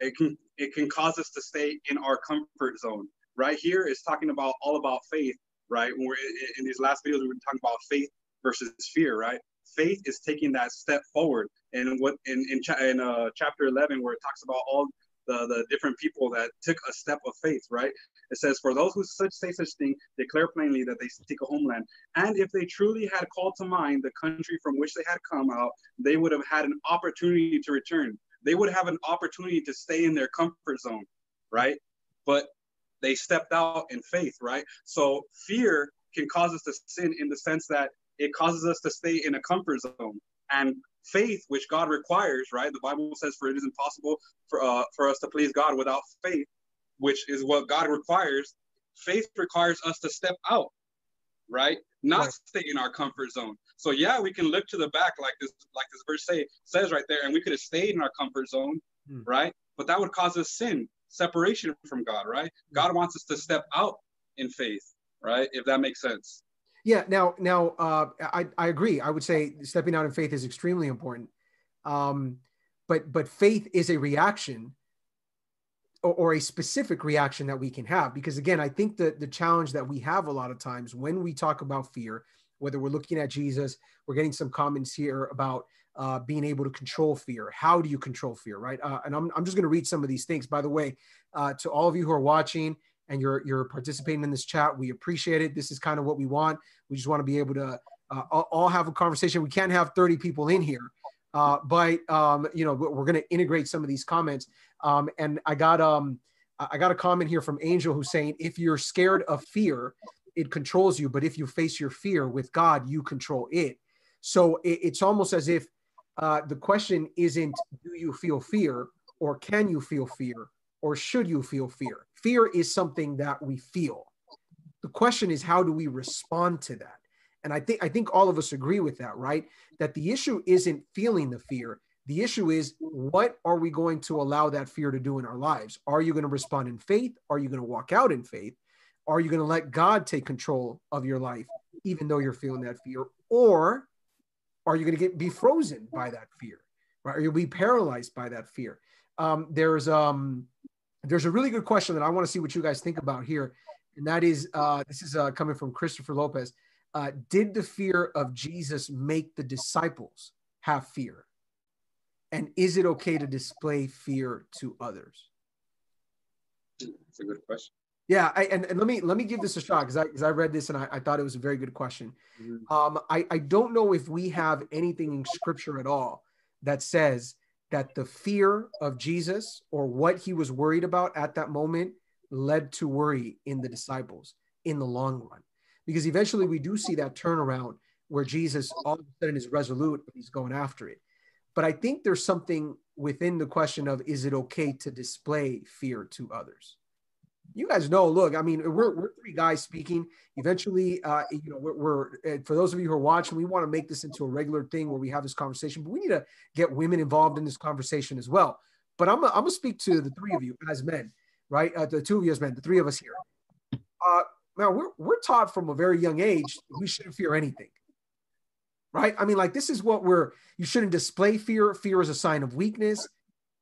It can it can cause us to stay in our comfort zone. Right here is talking about all about faith, right? When we're in, these last videos, we were talking about faith versus fear, right? Faith is taking that step forward. And what in in, cha- in uh, chapter 11, where it talks about all the, the different people that took a step of faith, right? It says, For those who such say such thing, declare plainly that they seek a homeland. And if they truly had called to mind the country from which they had come out, they would have had an opportunity to return. They would have an opportunity to stay in their comfort zone, right? But they stepped out in faith, right? So fear can cause us to sin in the sense that it causes us to stay in a comfort zone. And faith, which God requires, right? The Bible says, "For it is impossible for uh, for us to please God without faith," which is what God requires. Faith requires us to step out, right? Not right. stay in our comfort zone. So yeah, we can look to the back like this, like this verse say says right there, and we could have stayed in our comfort zone, hmm. right? But that would cause us sin, separation from God, right? Hmm. God wants us to step out in faith, right? If that makes sense. Yeah. Now, now, uh, I I agree. I would say stepping out in faith is extremely important. Um, but but faith is a reaction or, or, a specific reaction that we can have because again i think that the challenge that we have a lot of times when we talk about fear whether we're looking at jesus we're getting some comments here about uh, being able to control fear how do you control fear right uh, and i'm, I'm just going to read some of these things by the way uh, to all of you who are watching and you're you're participating in this chat. We appreciate it. This is kind of what we want. We just want to be able to uh, all have a conversation. We can't have 30 people in here, uh, but um, you know we're going to integrate some of these comments. Um, and I got um I got a comment here from Angel who's saying if you're scared of fear, it controls you, but if you face your fear with God, you control it. So it, it's almost as if uh, the question isn't do you feel fear or can you feel fear or should you feel fear? Fear is something that we feel. The question is, how do we respond to that? And I think I think all of us agree with that, right? That the issue isn't feeling the fear. The issue is what are we going to allow that fear to do in our lives? Are you going to respond in faith? Are you going to walk out in faith? Are you going to let God take control of your life, even though you're feeling that fear? Or are you going to get be frozen by that fear? Right? Or you'll be paralyzed by that fear. Um, there's um, there's a really good question that I want to see what you guys think about here. And that is uh, this is uh, coming from Christopher Lopez. Uh, did the fear of Jesus make the disciples have fear? And is it okay to display fear to others? That's a good question. Yeah, I, and, and let me let me give this a shot because I because I read this and I, I thought it was a very good question. Mm-hmm. Um, I, I don't know if we have anything in scripture at all that says that the fear of Jesus or what he was worried about at that moment led to worry in the disciples in the long run. Because eventually we do see that turnaround where Jesus all of a sudden is resolute, but he's going after it. But I think there's something within the question of is it okay to display fear to others? You guys know, look, I mean, we're, we're three guys speaking. Eventually, uh, you know, we're, we're for those of you who are watching, we want to make this into a regular thing where we have this conversation, but we need to get women involved in this conversation as well. But I'm, I'm gonna speak to the three of you as men. right? Uh, the two of you as men, the three of us here. Uh, now we're we're taught from a very young age we shouldn't fear anything, right? I mean, like this is what we're. You shouldn't display fear. Fear is a sign of weakness,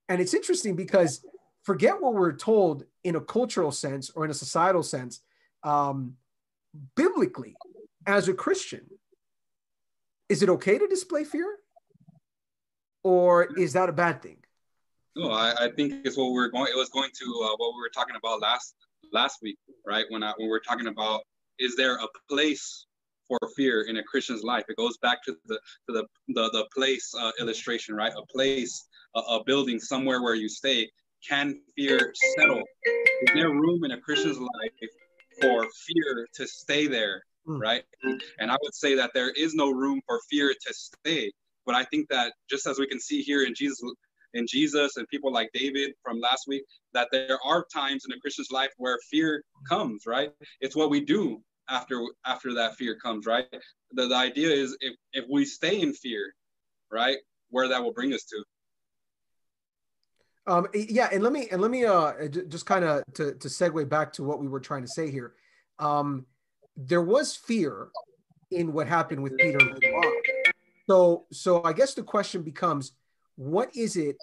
and it's interesting because forget what we're told in a cultural sense or in a societal sense. Um, biblically, as a Christian, is it okay to display fear? Or is that a bad thing? No, I, I think it's what we were going. It was going to uh, what we were talking about last last week, right? When I, when we're talking about is there a place for fear in a Christian's life? It goes back to the to the the, the place uh, illustration, right? A place, a, a building, somewhere where you stay. Can fear settle? Is there room in a Christian's life for fear to stay there, mm. right? And I would say that there is no room for fear to stay. But I think that just as we can see here in Jesus, in Jesus and people like David from last week, that there are times in a Christian's life where fear comes, right? It's what we do after after that fear comes, right? The, the idea is if, if we stay in fear, right, where that will bring us to. Um, yeah, and let me and let me uh just kind of to to segue back to what we were trying to say here. Um, there was fear in what happened with Peter. So so I guess the question becomes, what is it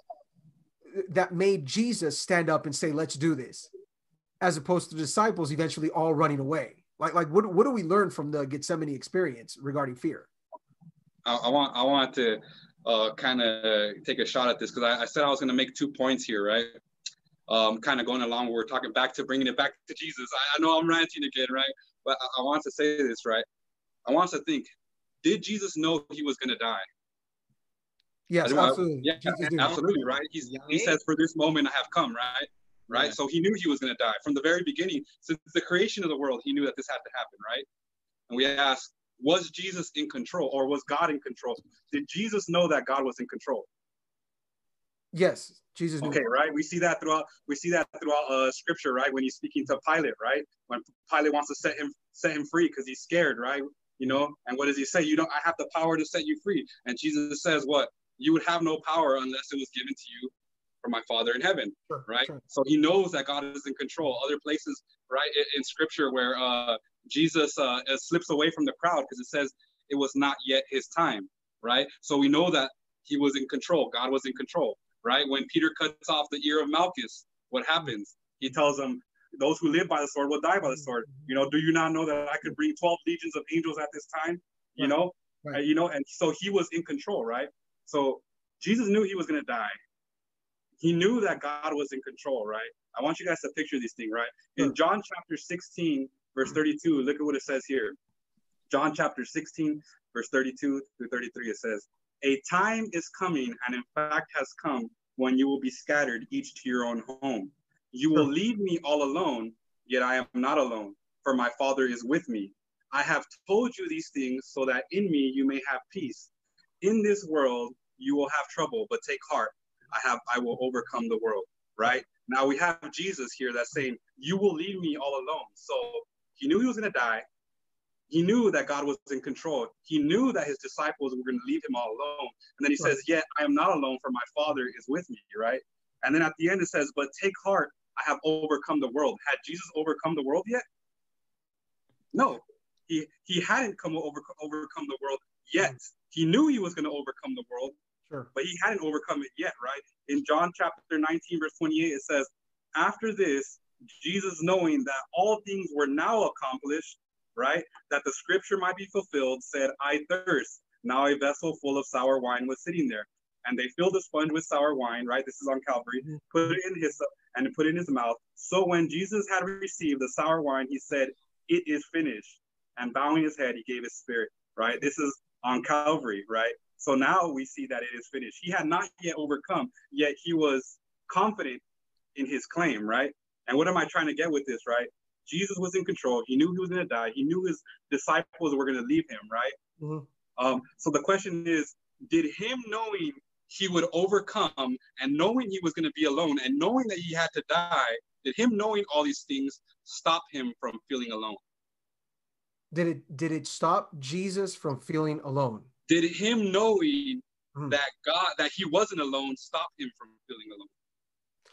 that made Jesus stand up and say, "Let's do this," as opposed to the disciples eventually all running away? Like like what what do we learn from the Gethsemane experience regarding fear? I, I want I want to uh, kind of take a shot at this because I, I, said I was going to make two points here, right? Um, kind of going along, we're talking back to bringing it back to Jesus. I, I know I'm ranting again, right? But I, I, want to say this, right? I want to think: Did Jesus know he was going to die? Yes, absolutely. yeah, absolutely, right? He's, he says, "For this moment I have come," right? Right. Yeah. So he knew he was going to die from the very beginning. Since the creation of the world, he knew that this had to happen, right? And we ask, was Jesus in control or was God in control? Did Jesus know that God was in control? Yes, Jesus. Okay, right. We see that throughout. We see that throughout uh, Scripture, right? When he's speaking to Pilate, right? When Pilate wants to set him set him free because he's scared, right? You know. And what does he say? You don't. I have the power to set you free. And Jesus says, "What? You would have no power unless it was given to you from my Father in heaven." Sure, right. Sure. So he knows that God is in control. Other places, right, in, in Scripture where uh, Jesus uh, slips away from the crowd because it says it was not yet his time, right? So we know that he was in control. God was in control, right? When Peter cuts off the ear of Malchus, what happens? He tells them, those who live by the sword will die by the sword. You know, do you not know that I could bring 12 legions of angels at this time? You know, right. you know, and so he was in control, right? So Jesus knew he was going to die. He knew that God was in control, right? I want you guys to picture these things, right? In hmm. John chapter 16, verse hmm. 32, look at what it says here. John chapter 16, verse 32 through 33, it says, A time is coming, and in fact has come, when you will be scattered, each to your own home. You will leave me all alone, yet I am not alone, for my Father is with me. I have told you these things so that in me you may have peace. In this world you will have trouble, but take heart. I have I will overcome the world, right? Now we have Jesus here that's saying, You will leave me all alone. So he knew he was going to die. He knew that God was in control. He knew that his disciples were going to leave him all alone. And then he right. says, Yet I am not alone, for my Father is with me, right? And then at the end it says, But take heart, I have overcome the world. Had Jesus overcome the world yet? No, he, he hadn't come over, overcome the world yet. Mm. He knew he was going to overcome the world, sure. but he hadn't overcome it yet, right? In John chapter 19, verse 28, it says, After this, Jesus knowing that all things were now accomplished, right? That the scripture might be fulfilled, said, I thirst. Now a vessel full of sour wine was sitting there. And they filled the sponge with sour wine, right? This is on Calvary, mm-hmm. put it in his and put it in his mouth. So when Jesus had received the sour wine, he said, It is finished. And bowing his head, he gave his spirit, right? This is on Calvary, right? So now we see that it is finished. He had not yet overcome, yet he was confident in his claim, right? And what am I trying to get with this, right? Jesus was in control. He knew he was going to die. He knew his disciples were going to leave him, right? Mm-hmm. Um, so the question is, did him knowing he would overcome and knowing he was going to be alone and knowing that he had to die, did him knowing all these things stop him from feeling alone? Did it did it stop Jesus from feeling alone? Did him knowing mm-hmm. that God that he wasn't alone stop him from feeling alone?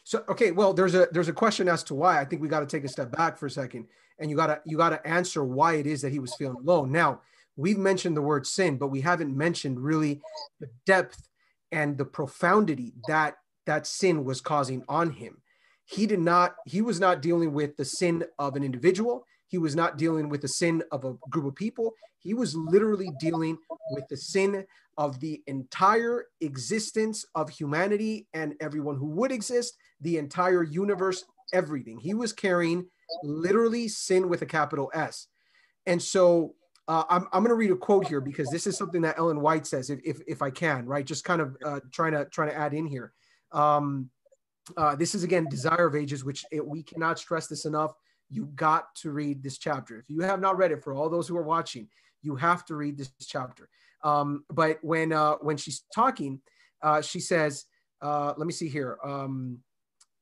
So okay, well, there's a there's a question as to why. I think we got to take a step back for a second, and you gotta you gotta answer why it is that he was feeling alone. Now, we've mentioned the word sin, but we haven't mentioned really the depth and the profundity that that sin was causing on him. He did not. He was not dealing with the sin of an individual. He was not dealing with the sin of a group of people. He was literally dealing with the sin of the entire existence of humanity and everyone who would exist, the entire universe, everything. He was carrying literally sin with a capital S. And so uh, I'm, I'm going to read a quote here because this is something that Ellen White says, if, if, if I can, right? Just kind of uh, trying to trying to add in here. Um, uh, this is again Desire of Ages, which it, we cannot stress this enough. You got to read this chapter. If you have not read it, for all those who are watching, you have to read this chapter. Um, but when uh, when she's talking, uh, she says, uh, "Let me see here." Um,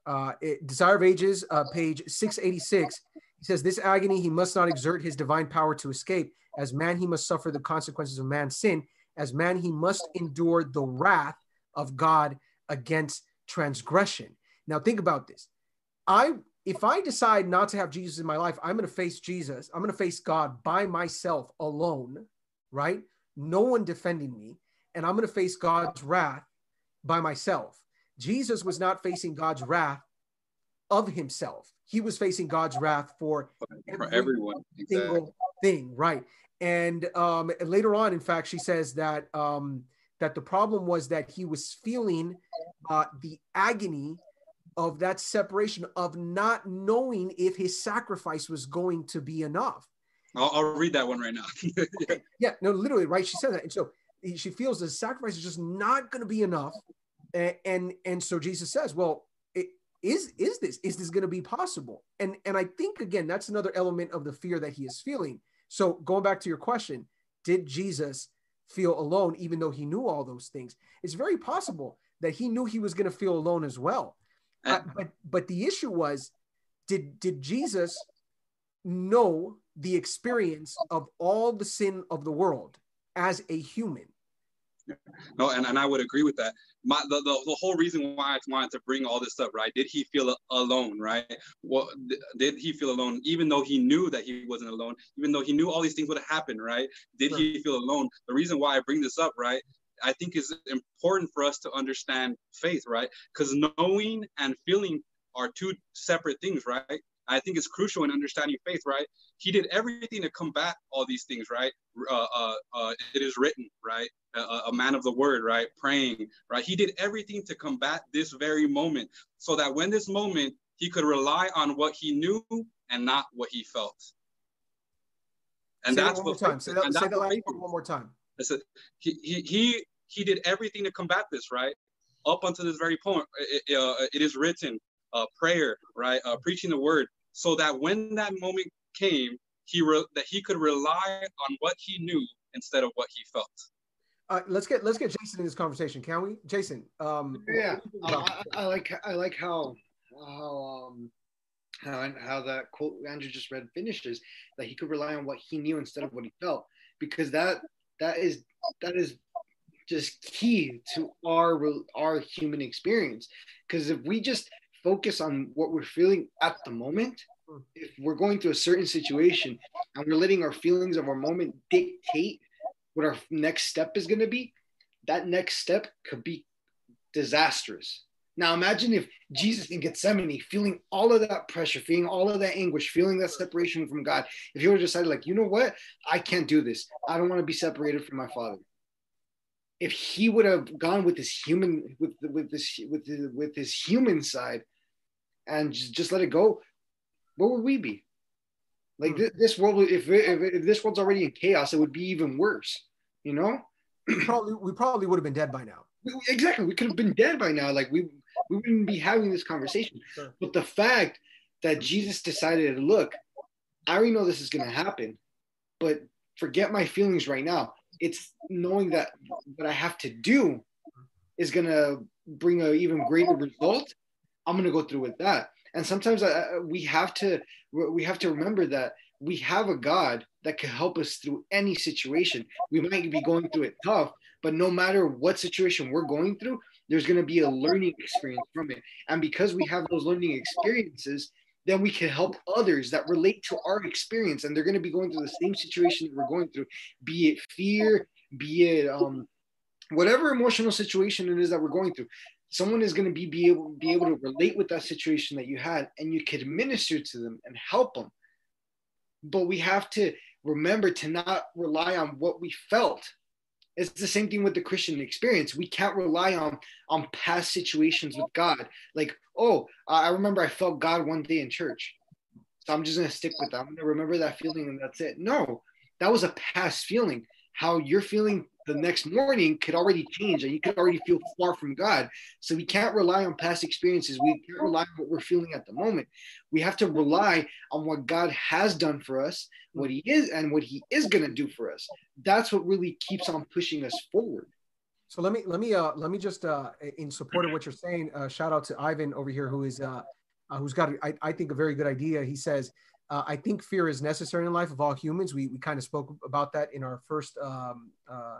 uh, it, Desire of Ages, uh, page six eighty six. He says, "This agony he must not exert his divine power to escape. As man, he must suffer the consequences of man's sin. As man, he must endure the wrath of God against transgression." Now, think about this. I if I decide not to have Jesus in my life, I'm going to face Jesus. I'm going to face God by myself alone, right? no one defending me, and I'm going to face God's wrath by myself. Jesus was not facing God's wrath of himself. He was facing God's wrath for, for everyone. Single exactly. thing, right? And um, later on, in fact, she says that um, that the problem was that he was feeling uh, the agony of that separation of not knowing if his sacrifice was going to be enough. I'll, I'll read that one right now. yeah. yeah, no, literally, right? She said that, and so she feels the sacrifice is just not going to be enough, and, and and so Jesus says, "Well, it, is is this is this going to be possible?" And and I think again, that's another element of the fear that he is feeling. So going back to your question, did Jesus feel alone even though he knew all those things? It's very possible that he knew he was going to feel alone as well. Uh, but but the issue was, did did Jesus know the experience of all the sin of the world as a human. No, and, and I would agree with that. My the, the, the whole reason why I wanted to bring all this up, right? Did he feel alone, right? Well, did he feel alone, even though he knew that he wasn't alone, even though he knew all these things would happen, right? Did he feel alone? The reason why I bring this up, right? I think is important for us to understand faith, right? Because knowing and feeling are two separate things, right? I think it's crucial in understanding faith, right? He did everything to combat all these things, right? Uh, uh, uh, it is written, right? A, a, man of the word, right? Praying, right? He did everything to combat this very moment so that when this moment, he could rely on what he knew and not what he felt. And say that's that one what more time. Say that, say that last one more time. He, he, he, he did everything to combat this, right? Up until this very point, it, uh, it is written, uh, prayer, right? Uh, preaching the word, so that when that moment came, he re- that he could rely on what he knew instead of what he felt. Uh, let's get let's get Jason in this conversation, can we? Jason. Um, yeah, I, I, like I like how how um how how that quote Andrew just read finishes that he could rely on what he knew instead of what he felt because that that is that is just key to our our human experience because if we just focus on what we're feeling at the moment, if we're going through a certain situation and we're letting our feelings of our moment dictate what our next step is going to be, that next step could be disastrous. Now imagine if Jesus in Gethsemane, feeling all of that pressure, feeling all of that anguish, feeling that separation from God, if he would have decided, like, you know what, I can't do this. I don't want to be separated from my Father if he would have gone with his human with with this with the, with his human side and just, just let it go what would we be? Like hmm. this world if, if, if this world's already in chaos it would be even worse you know? We probably we probably would have been dead by now. Exactly we could have been dead by now like we we wouldn't be having this conversation. Sure. but the fact that jesus decided to look i already know this is going to happen but forget my feelings right now it's knowing that what I have to do is gonna bring an even greater result. I'm gonna go through with that. And sometimes I, we have to we have to remember that we have a God that can help us through any situation. We might be going through it tough, but no matter what situation we're going through, there's going to be a learning experience from it. And because we have those learning experiences, then we can help others that relate to our experience and they're going to be going through the same situation that we're going through, be it fear, be it um, whatever emotional situation it is that we're going through. Someone is going to be, be able be able to relate with that situation that you had and you could minister to them and help them. But we have to remember to not rely on what we felt it's the same thing with the christian experience. We can't rely on on past situations with god. Like oh i remember i felt god one day in church. So i'm just to stick with that. I'm to remember that feeling and that's it. No that was a past feeling how you're feeling the next morning could already change and you could already feel far from God. So we can't rely on past experiences. We can't rely on what we're feeling at the moment. We have to rely on what God has done for us, what He is, and what He is going to do for us. That's what really keeps on pushing us forward. So let me let me uh let me just uh in support of what you're saying, uh, shout out to Ivan over here who is uh, uh who's got I, I think a very good idea. He says uh, I think fear is necessary in life of all humans. We, we kind of spoke about that in our first um, uh,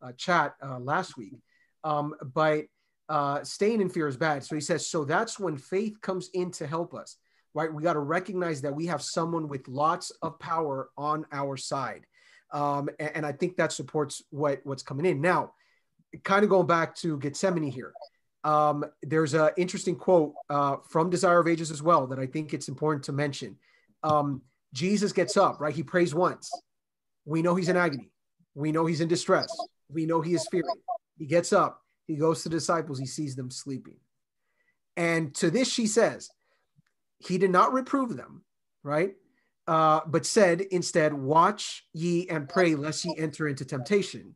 uh, chat uh, last week. Um, but uh, staying in fear is bad. So he says, so that's when faith comes in to help us, right? We got to recognize that we have someone with lots of power on our side. Um, and, and, I think that supports what, what's coming in. Now, kind of going back to Gethsemane here. Um, there's an interesting quote uh, from Desire of Ages as well that I think it's important to mention um, Jesus gets up, right? He prays once. We know he's in agony. We know he's in distress. We know he is fearing. He gets up. He goes to the disciples. He sees them sleeping. And to this, she says, He did not reprove them, right? Uh, but said instead, Watch ye and pray lest ye enter into temptation.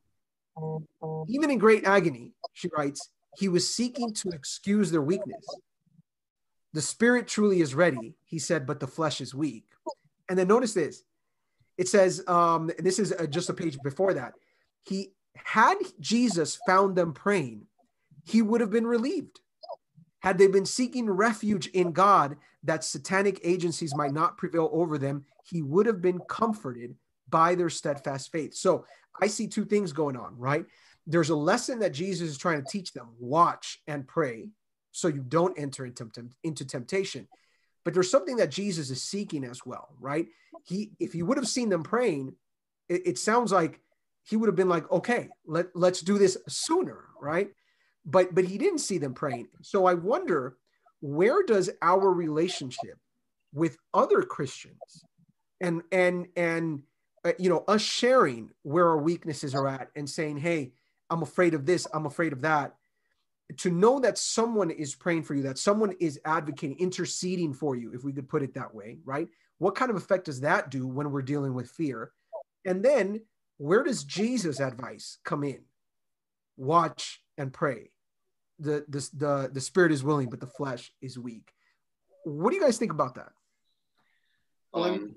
Even in great agony, she writes, He was seeking to excuse their weakness the spirit truly is ready, he said, but the flesh is weak. And then notice this it says, um, and this is uh, just a page before that. He had Jesus found them praying, he would have been relieved. Had they been seeking refuge in God that satanic agencies might not prevail over them, he would have been comforted by their steadfast faith. So I see two things going on, right? There's a lesson that Jesus is trying to teach them watch and pray so you don't enter into, temptation. But there's something that Jesus is seeking as well, right? He, if he would have seen them praying, it, it sounds like he would have been like, okay, let, let's do this sooner, right? But but he didn't see them praying. So I wonder where does our relationship with other Christians and and and uh, you know us sharing where our weaknesses are at and saying, hey, I'm afraid of this, I'm afraid of that to know that someone is praying for you, that someone is advocating, interceding for you, if we could put it that way, right? What kind of effect does that do when we're dealing with fear? And then where does Jesus' advice come in? Watch and pray. The, the, the, the spirit is willing, but the flesh is weak. What do you guys think about that? Um,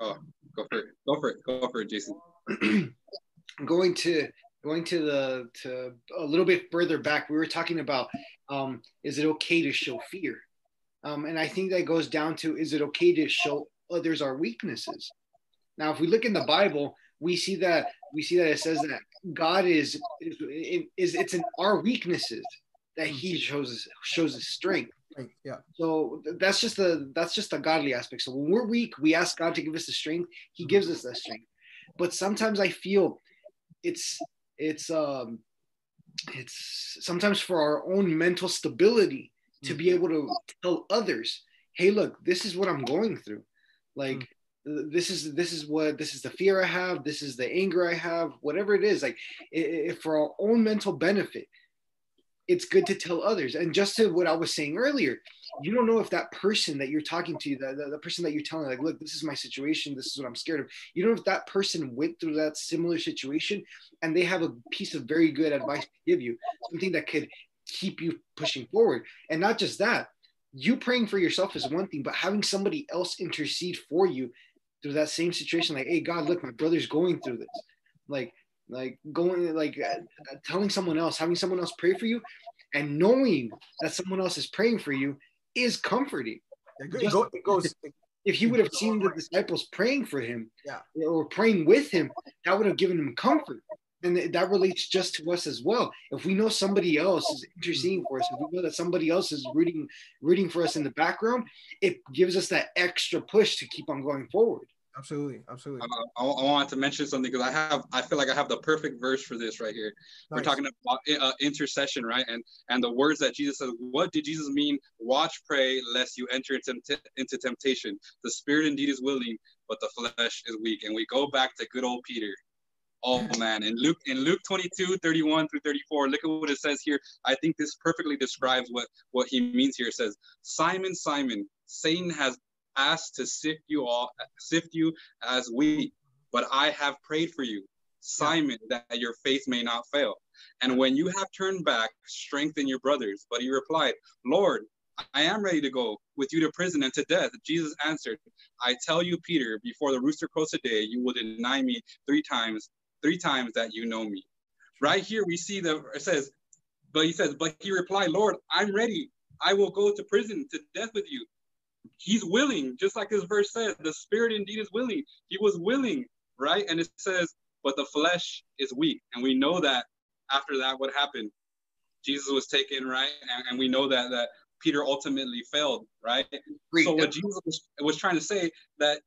oh, go for it. Go for it. Go for it, Jason. I'm going to going to the to a little bit further back, we were talking about um, is it okay to show fear? Um, and I think that goes down to is it okay to show others our weaknesses? Now, if we look in the Bible, we see that we see that it says that God is is, is it's in our weaknesses that He shows us shows His strength. Yeah. So that's just the that's just the godly aspect. So when we're weak, we ask God to give us the strength. He gives us that strength. But sometimes I feel it's it's um it's sometimes for our own mental stability to be able to tell others hey look this is what i'm going through like mm. this is this is what this is the fear i have this is the anger i have whatever it is like if for our own mental benefit it's good to tell others. And just to what I was saying earlier, you don't know if that person that you're talking to, the, the, the, person that you're telling, like, look, this is my situation, this is what I'm scared of. You don't know if that person went through that similar situation and they have a piece of very good advice to give you, something that could keep you pushing forward. And not just that, you praying for yourself is one thing, but having somebody else intercede for you through that same situation, like, hey, God, look, my brother's going through this. Like, like going like uh, telling someone else having someone else pray for you and knowing that someone else is praying for you is comforting it, goes, it goes if he would have seen the disciples praying for him Yeah. or praying with him, that would have given him comfort. And that relates just to us as well. If we know somebody else is interceding for us, if we know that somebody else is rooting, rooting for us in the background, it gives us that extra push to keep on going forward. Absolutely, absolutely. Uh, I, I wanted to mention something because I have I feel like I have the perfect verse for this right here. We're talking about uh, intercession, right? And and the words that Jesus says. What did Jesus mean? Watch, pray, lest you enter into, into temptation. The spirit indeed is willing, but the flesh is weak. And we go back to good old Peter. Oh man, in Luke in Luke 22, 31 through 34, look at what it says here. I think this perfectly describes what what he means here. It says, Simon, Simon, Satan has asked to sift you all sift you as wheat, but I have prayed for you, Simon, that your faith may not fail. And when you have turned back, strengthen your brothers. But he replied, Lord, I am ready to go with you to prison and to death. Jesus answered, I tell you, Peter, before the rooster crows today, you will deny me three times, three times that you know me. Right here, we see the it says, but he says, but he replied, Lord, I'm ready. I will go to prison to death with you. He's willing, just like this verse says, the spirit indeed is willing. He was willing, right? And it says, but the flesh is weak. And we know that after that, what happened? Jesus was taken, right? And, and we know that that Peter ultimately failed, right? Great. So what Jesus was, was trying to say that,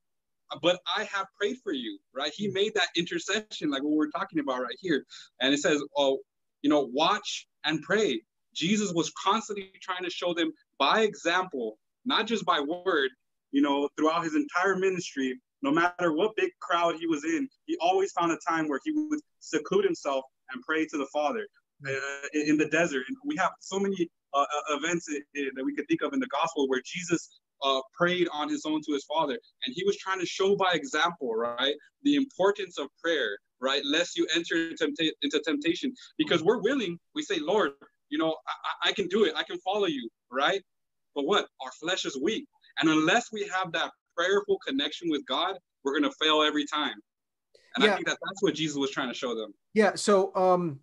but I have prayed for you, right? He made that intercession, like what we're talking about right here. And it says, oh, you know, watch and pray. Jesus was constantly trying to show them by example, not just by word, you know, throughout his entire ministry, no matter what big crowd he was in, he always found a time where he would seclude himself and pray to the Father uh, in the desert. And we have so many uh, uh, events i- i- that we could think of in the gospel where Jesus uh, prayed on his own to his Father. And he was trying to show by example, right, the importance of prayer, right, lest you enter tempta- into temptation. Because we're willing, we say, Lord, you know, I- I can do it, I can follow you, right? But what? Our flesh is weak. And unless we have that prayerful connection with God, we're going to fail every time. And Yeah. I think that that's what Jesus was trying to show them. Yeah. So um,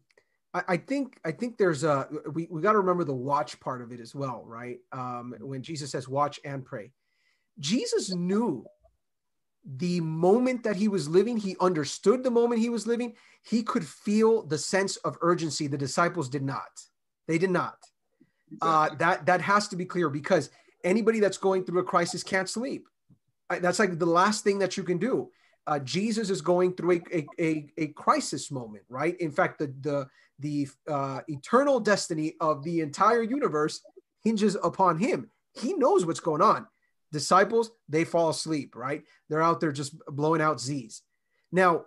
I, I think I think there's a we we got to remember the watch part of it as well, right? Um, when Jesus says watch and pray, Jesus knew the moment that he was living. He understood the moment he was living. He could feel the sense of urgency. The disciples did not. They did not. Uh, that that has to be clear because anybody that's going through a crisis can't sleep. That's like the last thing that you can do. Uh, Jesus is going through a, a, a, a crisis moment, right? In fact, the the the uh, eternal destiny of the entire universe hinges upon him. He knows what's going on. Disciples, they fall asleep, right? They're out there just blowing out Z's. Now,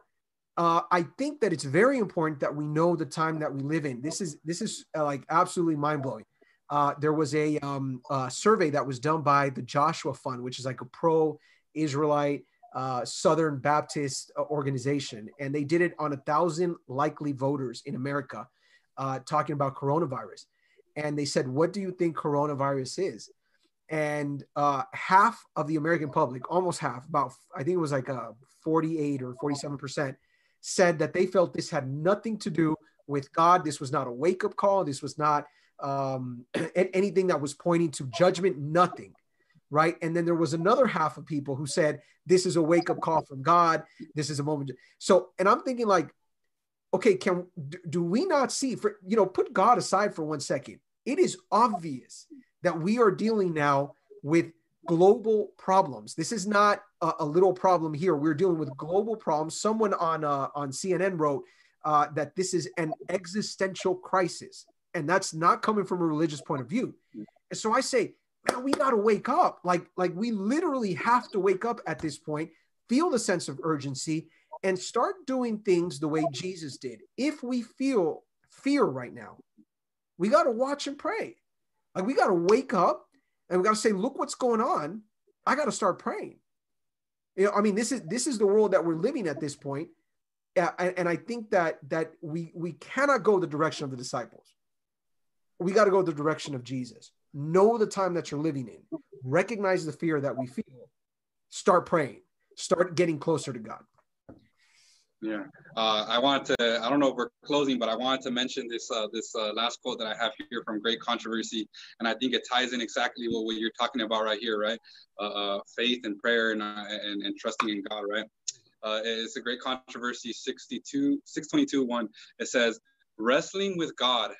uh, I think that it's very important that we know the time that we live in. This is this is uh, like absolutely mind blowing. Uh, there was a um, uh, survey that was done by the Joshua Fund, which is like a pro-Israelite uh, Southern Baptist uh, organization, and they did it on a thousand likely voters in America, uh, talking about coronavirus. And they said, "What do you think coronavirus is?" And half of the American public, almost half, about I think it was like a 48 or 47 percent, said that they felt this had nothing to do with God. This was not a wake-up call. This was not um, anything that was pointing to judgment. Nothing right? And then there was another half of people who said, this is a wake up call from God. This is a moment. So, and I'm thinking like, okay, can do, do we not see for you know, put God aside for one second. It is obvious that we are dealing now with global problems. This is not a, a little problem here. We're dealing with global problems. Someone on uh, on CNN wrote uh, that this is an existential crisis, and that's not coming from a religious point of view. And so I say, man, we got to wake up. Like, like we literally have to wake up at this point, feel the sense of urgency, and start doing things the way Jesus did. If we feel fear right now, we got to watch and pray. Like, we got to wake up and we got to say, look what's going on. I got to start praying. You know, I mean, this is this is the world that we're living at this point. And, and I think that that we we cannot go the direction of the disciples. We got to go the direction of Jesus. Know the time that you're living in. Recognize the fear that we feel. Start praying. Start getting closer to God. Yeah, uh, I wanted to. I don't know if we're closing, but I wanted to mention this uh, this uh, last quote that I have here from Great Controversy, and I think it ties in exactly what, what you're talking about right here, right? Uh, uh, faith and prayer and, uh, and and trusting in God, right? it's a Great Controversy 62 622 one. It says, "Wrestling with God,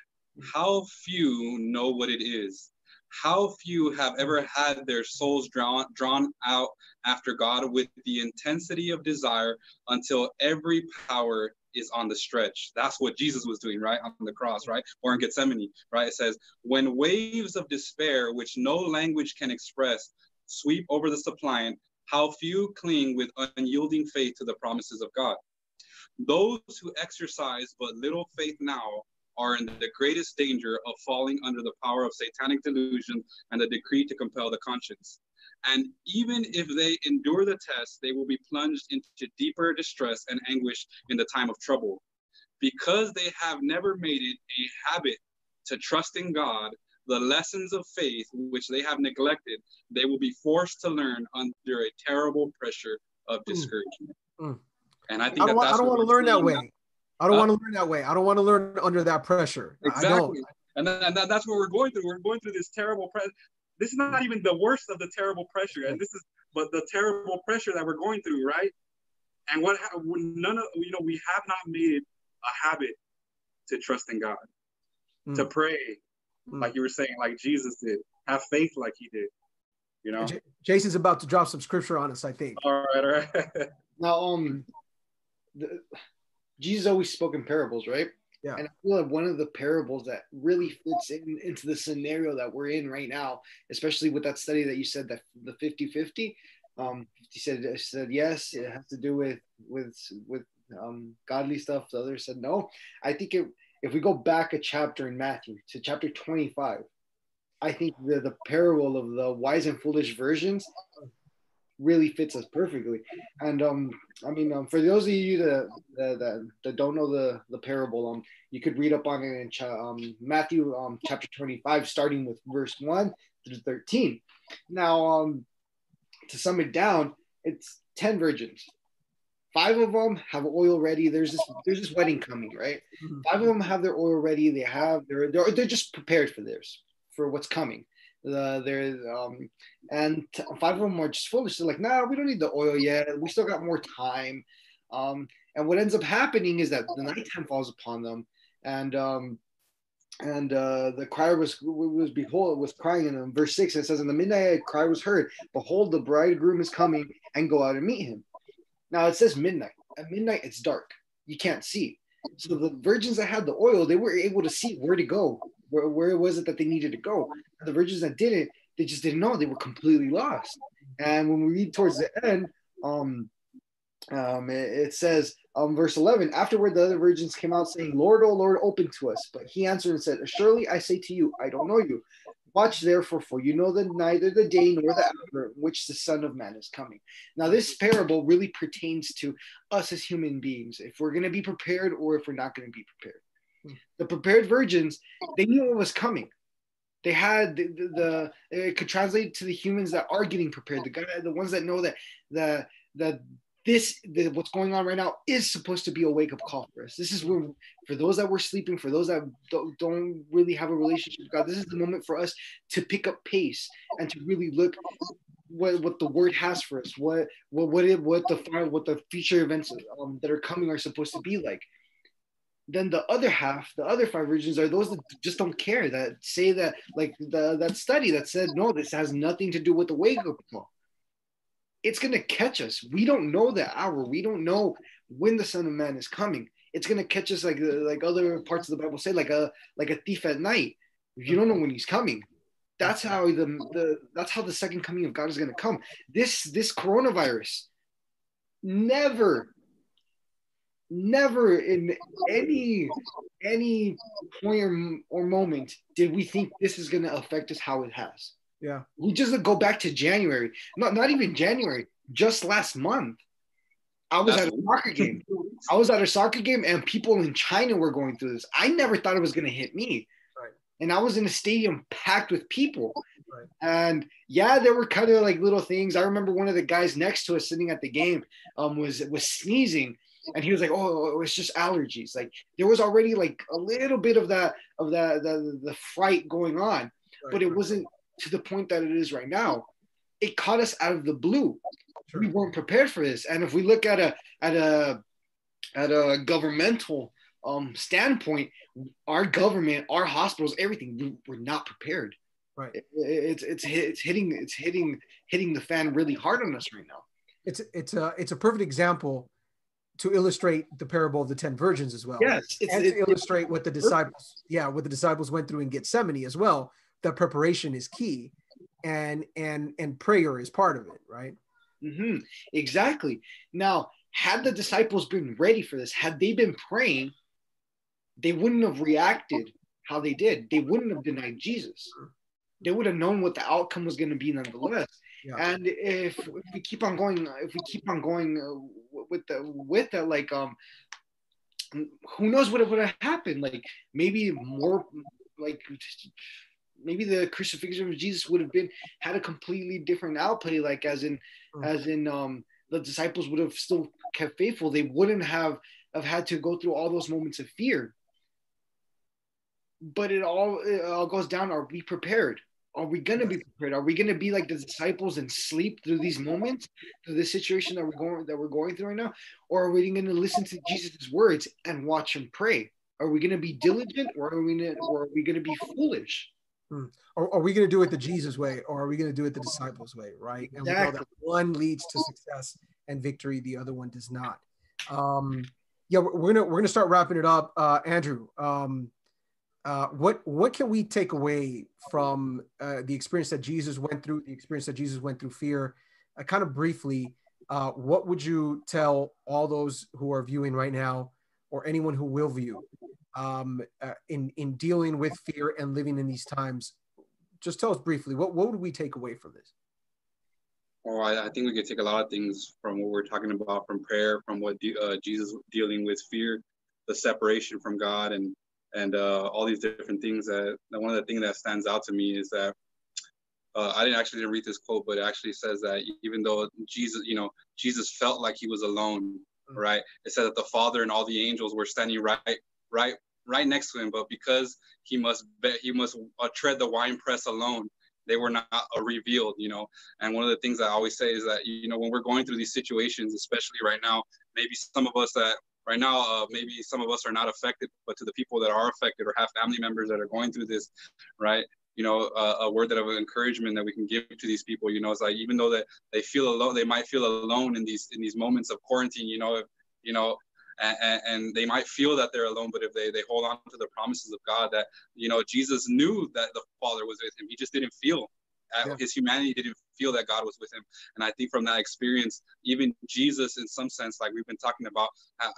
how few know what it is." how few have ever had their souls drawn, drawn out after God with the intensity of desire until every power is on the stretch. That's what Jesus was doing, right? On the cross, right? Or in Gethsemane, right? It says, when waves of despair, which no language can express, sweep over the suppliant, how few cling with unyielding faith to the promises of God. Those who exercise but little faith now are in the greatest danger of falling under the power of satanic delusion and the decree to compel the conscience. And even if they endure the test, they will be plunged into deeper distress and anguish in the time of trouble. Because they have never made it a habit to trust in God, the lessons of faith which they have neglected, they will be forced to learn under a terrible pressure of hmm. discouragement. Mm. And I think I don't, I don't want to learn that way. I don't uh, want to learn that way. I don't want to learn under that pressure. Exactly. And, then, and that's what we're going through. We're going through this terrible pressure. This is not even the worst of the terrible pressure, and this is but the terrible pressure that we're going through, right? And what none of you know, we have not made a habit to trust in God, mm. to pray, mm. like you were saying, like Jesus did, have faith like He did. You know, J- Jason's about to drop some scripture on us, I think. All right, all right. now, um, the, Jesus always spoke in parables, right? Yeah. And I feel like one of the parables that really fits in, into the scenario that we're in right now, especially with that study that you said that the 50 50, um, he said, said yes, it has to do with, with, with um, godly stuff. The other said no. I think it, if we go back a chapter in Matthew to chapter 25, I think the, the parable of the wise and foolish virgins really fits us perfectly. And um, I mean, um, for those of you that, that, that don't know the, the parable, um, you could read up on it in cha- um, Matthew um, chapter 25, starting with verse 1 through 13. Now, um, to sum it down, it's 10 virgins. Five of them have oil ready. There's this there's this wedding coming, right? Mm-hmm. Five of them have their oil ready. They have they're they're, they're just prepared for theirs, for what's coming. Uh, there um, and five of them are just foolish. They're like, nah, we don't need the oil yet. We still got more time. Um, and what ends up happening is that the nighttime falls upon them, and um, and uh, the cry was was behold was crying in them. verse six. It says, "In the midnight cry was heard. Behold, the bridegroom is coming, and go out and meet him." Now it says midnight. At midnight, it's dark. You can't see. So the virgins that had the oil, they were able to see where to go where, where was it that they needed to go? And the virgins that didn't, they just didn't know. They were completely lost. And when we read towards the end, um, um, it, it says, um, verse 11, afterward the other virgins came out saying, Lord, O Lord, open to us. But he answered and said, Surely I say to you, I don't know you. Watch therefore, for you know that neither the day nor the hour in which the Son of Man is coming. Now, this parable really pertains to us as human beings, if we're going to be prepared or if we're not going to be prepared. The prepared virgins, they knew what was coming. They had the, the, the, it could translate to the humans that are getting prepared, the guy, the ones that know that the that this the, what's going on right now is supposed to be a wake up call for us. This is where for those that were sleeping, for those that don't, don't really have a relationship with God, this is the moment for us to pick up pace and to really look what what the word has for us, what what what it what the what the future events um, that are coming are supposed to be like then the other half, the other five virgins are those that just don't care, that say that, like the that study that said, no, this has nothing to do with the wake up call. It's gonna catch us. We don't know the hour. We don't know when the Son of Man is coming. It's gonna catch us like like other parts of the Bible say, like a like a thief at night. You don't know when he's coming, that's how the, the that's how the second coming of God is gonna come. This this coronavirus never never in any any point or, or moment did we think this is going to affect us how it has. Yeah. We just go back to January. Not not even January, just last month. I was That's at a soccer game. I was at a soccer game and people in China were going through this. I never thought it was going to hit me. Right. And I was in a stadium packed with people. Right. And yeah, there were kind of like little things. I remember one of the guys next to us sitting at the game um, was was sneezing and he was like, "Oh, it's just allergies." Like there was already like a little bit of that of that the the fright going on, right, but it right. wasn't to the point that it is right now. It caught us out of the blue. Sure. We weren't prepared for this, and if we look at a at a at a governmental um, standpoint, our government, our hospitals, everything, we, we're not prepared. Right. It, it's it's it's hitting it's hitting hitting the fan really hard on us right now. It's it's a it's a perfect example to illustrate the parable of the ten virgins as well. Yes, it's, and to illustrate what the disciples, yeah, what the disciples went through in Gethsemane as well. That preparation is key, and and and prayer is part of it, right? Mm-hmm. Exactly. Now, had the disciples been ready for this, had they been praying, they wouldn't have reacted how they did. They wouldn't have denied Jesus. They would have known what the outcome was going to be nonetheless. Yeah. And if, if, we keep on going, if we keep on going uh, with the with the like um, who knows what would have happened? Like maybe more like maybe the crucifixion of Jesus would have been had a completely different outplay. Like as in mm. as in um the disciples would have still kept faithful. They wouldn't have have had to go through all those moments of fear but it all it all goes down. Are we prepared? Are we gonna be prepared? Are we gonna be like the disciples and sleep through these moments, through this situation that we're going that we're going through right now, or are we gonna listen to Jesus' words and watch him pray? Are we gonna be diligent, or are we gonna, or are we gonna be foolish? Hmm. Or are we going to do it the Jesus way, or are we going to do it the disciples way, right? And exactly. we know that one leads to success and victory, the other one does not. Um, yeah, we're, we're gonna we're gonna start wrapping it up. Uh, Andrew, um, uh, what what can we take away from uh, the experience that Jesus went through, the experience that Jesus went through fear? Uh, kind of briefly, uh, what would you tell all those who are viewing right now, or anyone who will view, um, uh, in in dealing with fear and living in these times? Just tell us briefly what what would we take away from this? Well, I, I think we could take a lot of things from what we're talking about, from prayer, from what uh, Jesus dealing with fear, the separation from God, and and uh, all these different things that, one of the things that stands out to me is that uh, I didn't actually didn't read this quote, but it actually says that even though Jesus, you know, Jesus felt like he was alone, mm-hmm. right? It said that the Father and all the angels were standing right, right, right next to him, but because he must be, he must uh, tread the wine press alone, they were not uh, revealed, you know. And one of the things I always say is that you know when we're going through these situations, especially right now, maybe some of us that right now uh, maybe some of us are not affected but to the people that are affected or have family members that are going through this right you know uh, a word that of encouragement that we can give to these people you know it's like even though that they feel alone they might feel alone in these in these moments of quarantine you know if, you know and, and, they might feel that they're alone but if they they hold on to the promises of god that you know jesus knew that the father was with him he just didn't feel yeah. his humanity didn't feel that God was with him. And I think from that experience, even Jesus, in some sense, like we've been talking about,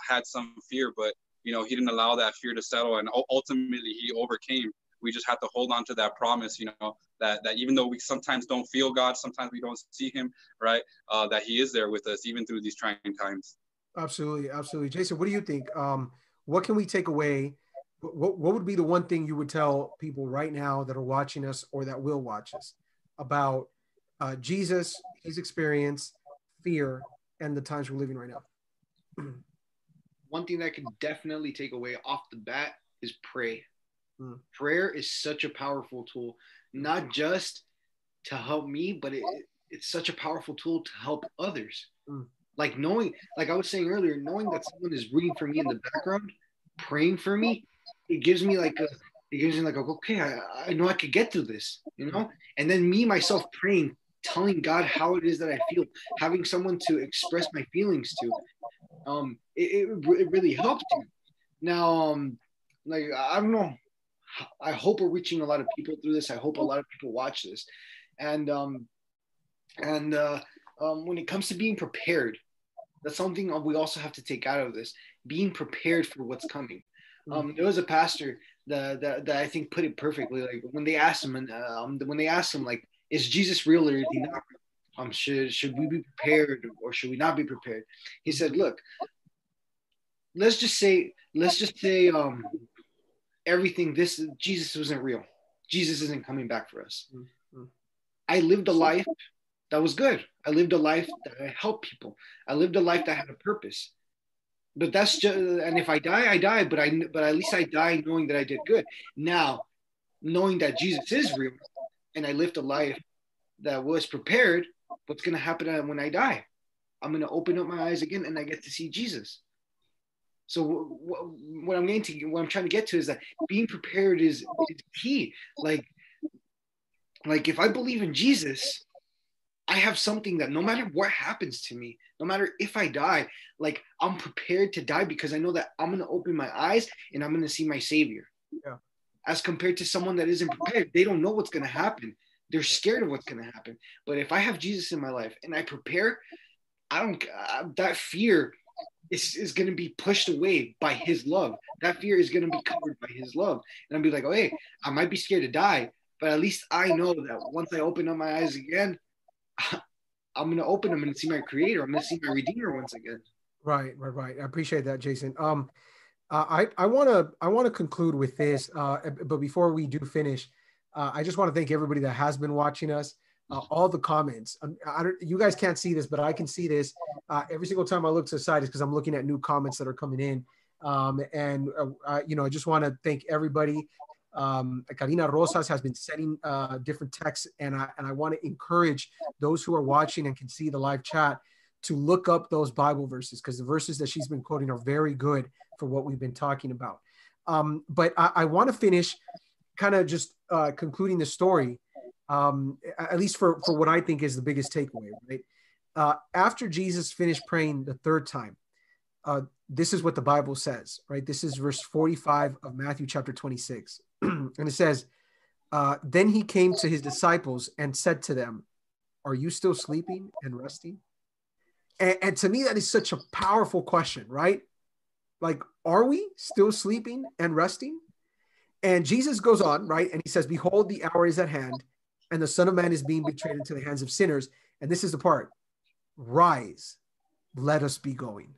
had some fear, but you know, he didn't allow that fear to settle, and ultimately he overcame. We just have to hold on to that promise, you know, that that even though we sometimes don't feel God, sometimes we don't see Him, right? Uh, that He is there with us even through these trying times. Absolutely, absolutely, Jason. What do you think? Um, what can we take away? What, what would be the one thing you would tell people right now that are watching us or that will watch us about uh, Jesus, his experience, fear, and the times we're living right now. One thing that I can definitely take away off the bat is pray. Mm. Prayer is such a powerful tool, not just to help me, but it, it's such a powerful tool to help others. Mm. Like knowing, like I was saying earlier, knowing that someone is rooting for me in the background, praying for me, it gives me like a, it gives me like, okay, I, I know I could get through this, you know? And then me, myself praying telling God how it is that I feel, having someone to express my feelings to, um, it, it, it really helped you. Now, um, like I don't know, I hope we're reaching a lot of people through this. I hope a lot of people watch this, and um, and uh, um, when it comes to being prepared, that's something we also have to take out of this: being prepared for what's coming. Um, there was a pastor that, that, that I think put it perfectly. Like when they asked him, and um, when they asked him, like, is Jesus real or is he not? Um, should should we be prepared or should we not be prepared? He said, look, let's just say, let's just say, um, everything. This Jesus wasn't real. Jesus isn't coming back for us. Mm-hmm. I lived a life that was good. I lived a life that I helped people. I lived a life that had a purpose. But that's just and if I die, I die. But I but at least I die knowing that I did good. Now, knowing that Jesus is real, and I lived a life that was prepared, what's gonna happen when I die? I'm gonna open up my eyes again, and I get to see Jesus. So what I'm getting to, what I'm trying to get to is that being prepared is, is key. Like, like if I believe in Jesus, I have something that no matter what happens to me, no matter if I die, like I'm prepared to die because I know that I'm gonna open my eyes and I'm gonna see my Savior. Yeah. As compared to someone that isn't prepared, they don't know what's gonna happen. They're scared of what's gonna happen. But if I have Jesus in my life and I prepare, I don't. Uh, that fear is, is going to be pushed away by his love. That fear is going to be covered by his love. And I'll be like, oh, hey, I might be scared to die, but at least I know that once I open up my eyes again, I'm going to open them and see my creator. I'm going to see my redeemer once again. Right, right, right. I appreciate that, Jason. Um, uh, I I want to I want to conclude with this, uh, but before we do finish, uh, I just want to thank everybody that has been watching us uh, all the comments. Um, I don't, you guys can't see this, but I can see this uh, every single time I look to the side is because I'm looking at new comments that are coming in. Um, and uh, you know, I just want to thank everybody. Um, Karina Rosas has been sending uh, different texts, and I and I want to encourage those who are watching and can see the live chat to look up those Bible verses because the verses that she's been quoting are very good for what we've been talking about. Um, but I, I want to finish, kind of just uh, concluding the story um, at least for, for what I think is the biggest takeaway, right? Uh, after Jesus finished praying the third time, uh, this is what the Bible says, right? This is verse 45 of Matthew chapter 26. and it says, uh, Then he came to his disciples and said to them, Are you still sleeping and resting? And, and to me, that is such a powerful question, right? Like, are we still sleeping and resting? And Jesus goes on, right? And he says, Behold, the hour is at hand and the Son of Man is being betrayed into the hands of sinners. And this is the part rise, let us be going.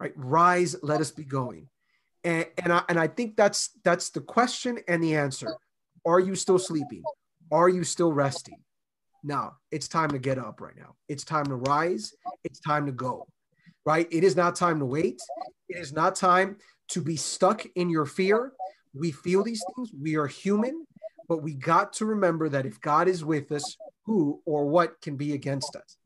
Right? Rise, let us be going. And, and, I, and I think that's that's the question and the answer. Are you still sleeping? Are you still resting? Now it's time to get up right now. It's time to rise. It's time to go. Right? It is not time to wait. It is not time to be stuck in your fear. We feel these things. We are human. But we got to remember that if God is with us, who or what can be against us?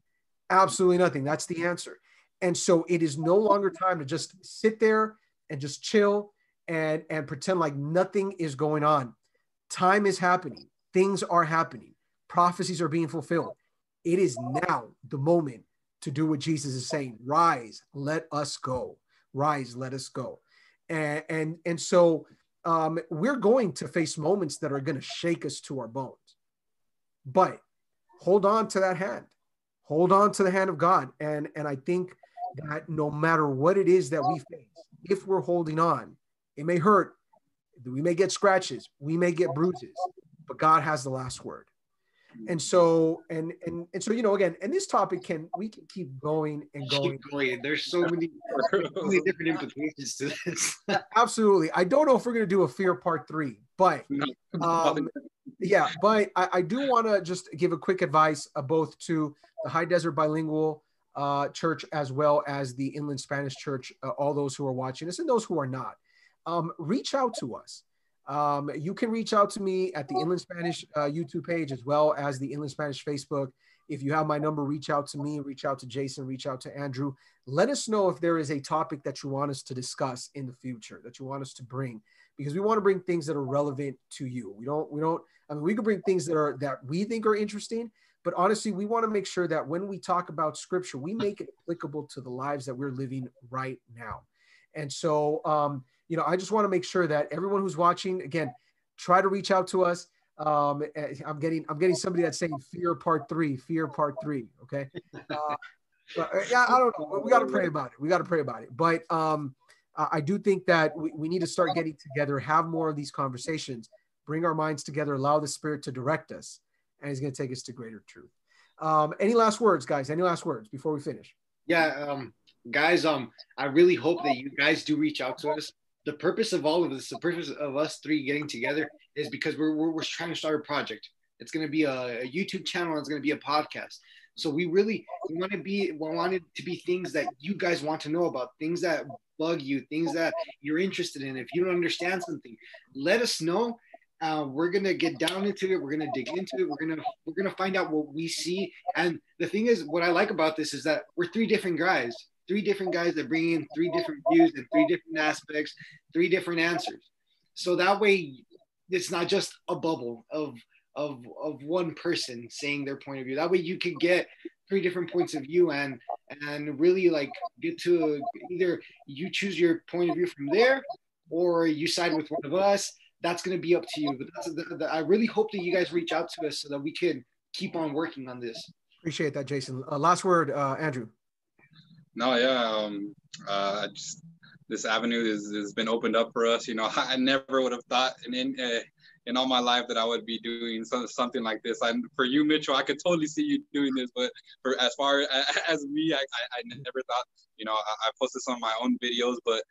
Absolutely nothing. That's the answer. And so it is no longer time to just sit there and just chill and, and pretend like nothing is going on. Time is happening, things are happening, prophecies are being fulfilled. It is now the moment to do what Jesus is saying rise, let us go. Rise, let us go. And, and, and so um, we're going to face moments that are going to shake us to our bones. But hold on to that hand. Hold on to the hand of God. And, and I think that no matter what it is that we face, if we're holding on, it may hurt. We may get scratches. We may get bruises, but God has the last word and so and and and so you know again and this topic can we can keep going and going, keep going. there's so many, many different implications to this absolutely i don't know if we're going to do a fear part three but um, yeah but i, I do want to just give a quick advice uh, both to the high desert bilingual uh, church as well as the inland spanish church uh, all those who are watching this and those who are not um, reach out to us um, you can reach out to me at the Inland Spanish uh, YouTube page as well as the Inland Spanish Facebook. If you have my number, reach out to me, reach out to Jason, reach out to Andrew. Let us know if there is a topic that you want us to discuss in the future, that you want us to bring, because we want to bring things that are relevant to you. We don't, we don't, I mean, we can bring things that are, that we think are interesting, but honestly, we want to make sure that when we talk about scripture, we make it applicable to the lives that we're living right now. And so, um, you know, I just want to make sure that everyone who's watching, again, try to reach out to us. Um, eh, I'm getting, I'm getting somebody that's saying fear part three, fear part three. Okay. Uh, but, eh, yeah, I don't know. We got to pray about it. We got to pray about it. But um, I do think that we, we need to start getting together, have more of these conversations, bring our minds together, allow the Spirit to direct us, and He's going to take us to greater truth. Um, any last words, guys? Any last words before we finish? Yeah, um, guys. Um, I really hope that you guys do reach out to us the purpose of all of this, the purpose of us three getting together is because we're, we're, we're trying to start a project. It's going to be a, a YouTube channel. It's going to be a podcast. So we really we want to be we want it to be things that you guys want to know about, things that bug you, things that you're interested in. If you don't understand something, let us know. Uh, we're gonna get down into it. We're gonna dig into it. We're gonna we're gonna find out what we see. And the thing is, what I like about this is that we're three different guys, three different guys that bring in three different views and three different aspects, three different answers. So that way, it's not just a bubble of of of one person saying their point of view. That way you could get three different points of view and and really like get to either you choose your point of view from there or you side with one of us. That's going to be up to you. But that's the, the, I really hope that you guys reach out to us so that we can keep on working on this. Appreciate that, Jason. Uh, last word, uh, Andrew. No, yeah, um, uh, just this avenue is, has been opened up for us. You know, I never would have thought in, in uh, in all my life that I would be doing some, something like this. And for you, Mitchell, I could totally see you doing this. But for as far as, as me, I, I, I, never thought, you know, I, I, posted some of my own videos, but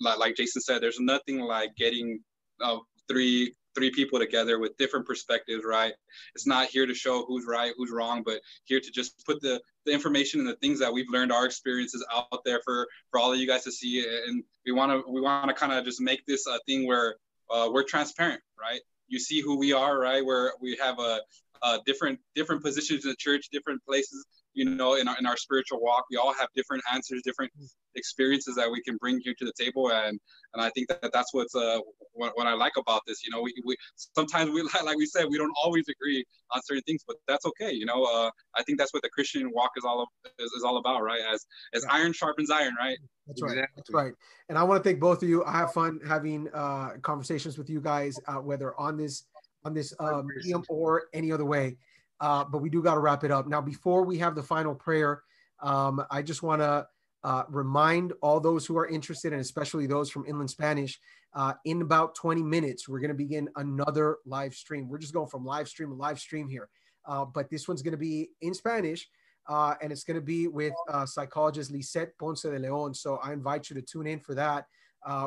like, like Jason said, there's nothing like getting uh, three three people together with different perspectives, right? It's not here to show who's right, who's wrong, but here to just put the, the information and the things that we've learned, our experiences out there for for all of you guys to see. And we want to we want to kind of just make this a thing where uh, we're transparent, right? you see who we are, right? Where we have a, a different different positions in the church, different places, you know, in our, in our spiritual walk. We all have different answers, different experiences that we can bring here to the table, and and I think that that's what's uh what, what I like about this. You know, we, we sometimes we like we said we don't always agree on certain things, but that's okay. You know, uh, I think that's what the Christian walk is all is, is all about, right? As as yeah. iron sharpens iron, right? That's right. Exactly. That's right. And I want to thank both of you. I have fun having uh, conversations with you guys, uh, whether on this on this uh, medium or any other way. Uh, but we do got to wrap it up now. Before we have the final prayer, um, I just want to uh, remind all those who are interested, and especially those from Inland Spanish, uh, in about 20 minutes, we're going to begin another live stream. We're just going from live stream to live stream here. Uh, but this one's going to be in Spanish uh, and it's going to be with uh, psychologist Lisette Ponce de Leon. So I invite you to tune in for that.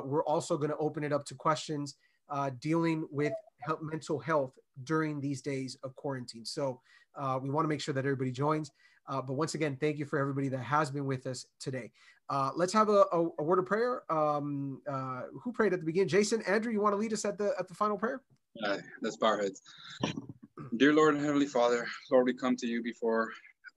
We're also going to open it up to questions dealing with mental health during these days of quarantine. So uh, we want to make sure that everybody joins. Uh, but once again, thank you for everybody that has been with us today. let's have a, a, a, word of prayer. Um, who prayed at the beginning? Jason, Andrew, you want to lead us at the at the final prayer? Yeah, let's bow heads. Dear Lord and Heavenly Father, Lord, we come to you before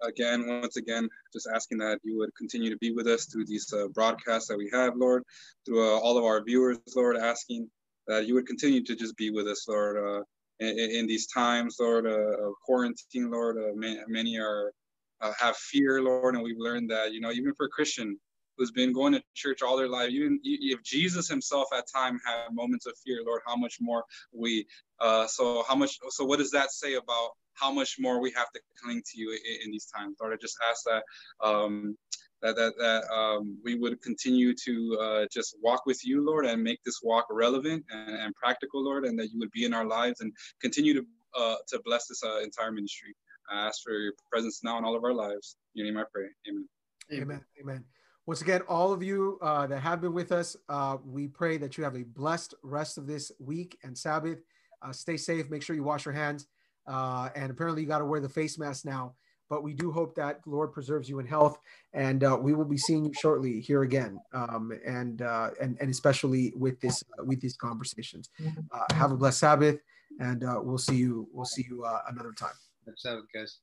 again, once again, just asking that you would continue to be with us through these uh, broadcasts that we have, Lord, through uh, all of our viewers, Lord, asking that you would continue to just be with us, Lord, uh, in, in, these times, Lord, uh, of quarantine, Lord. Uh, many, many are uh, have fear, Lord, and we've learned that, you know, even for a Christian who's been going to church all their life, even if Jesus himself at time had moments of fear, Lord, how much more we, so how much, so what does that say about how much more we have to cling to you in, in these times. Lord, I just ask that um, that that, that um, we would continue to uh, just walk with you, Lord, and make this walk relevant and, and, practical, Lord, and that you would be in our lives and continue to uh, to bless this uh, entire ministry. I ask for your presence now in all of our lives. In your name I pray. Amen. Amen. Amen. Once again, all of you uh, that have been with us, uh, we pray that you have a blessed rest of this week and Sabbath. Uh, stay safe. Make sure you wash your hands. Uh, and apparently, you got to wear the face mask now. But we do hope that the Lord preserves you in health, and uh, we will be seeing you shortly here again, um, and, uh, and and especially with this uh, with these conversations. Uh, have a blessed Sabbath, and uh, we'll see you we'll see you another time. Sabbath, guys.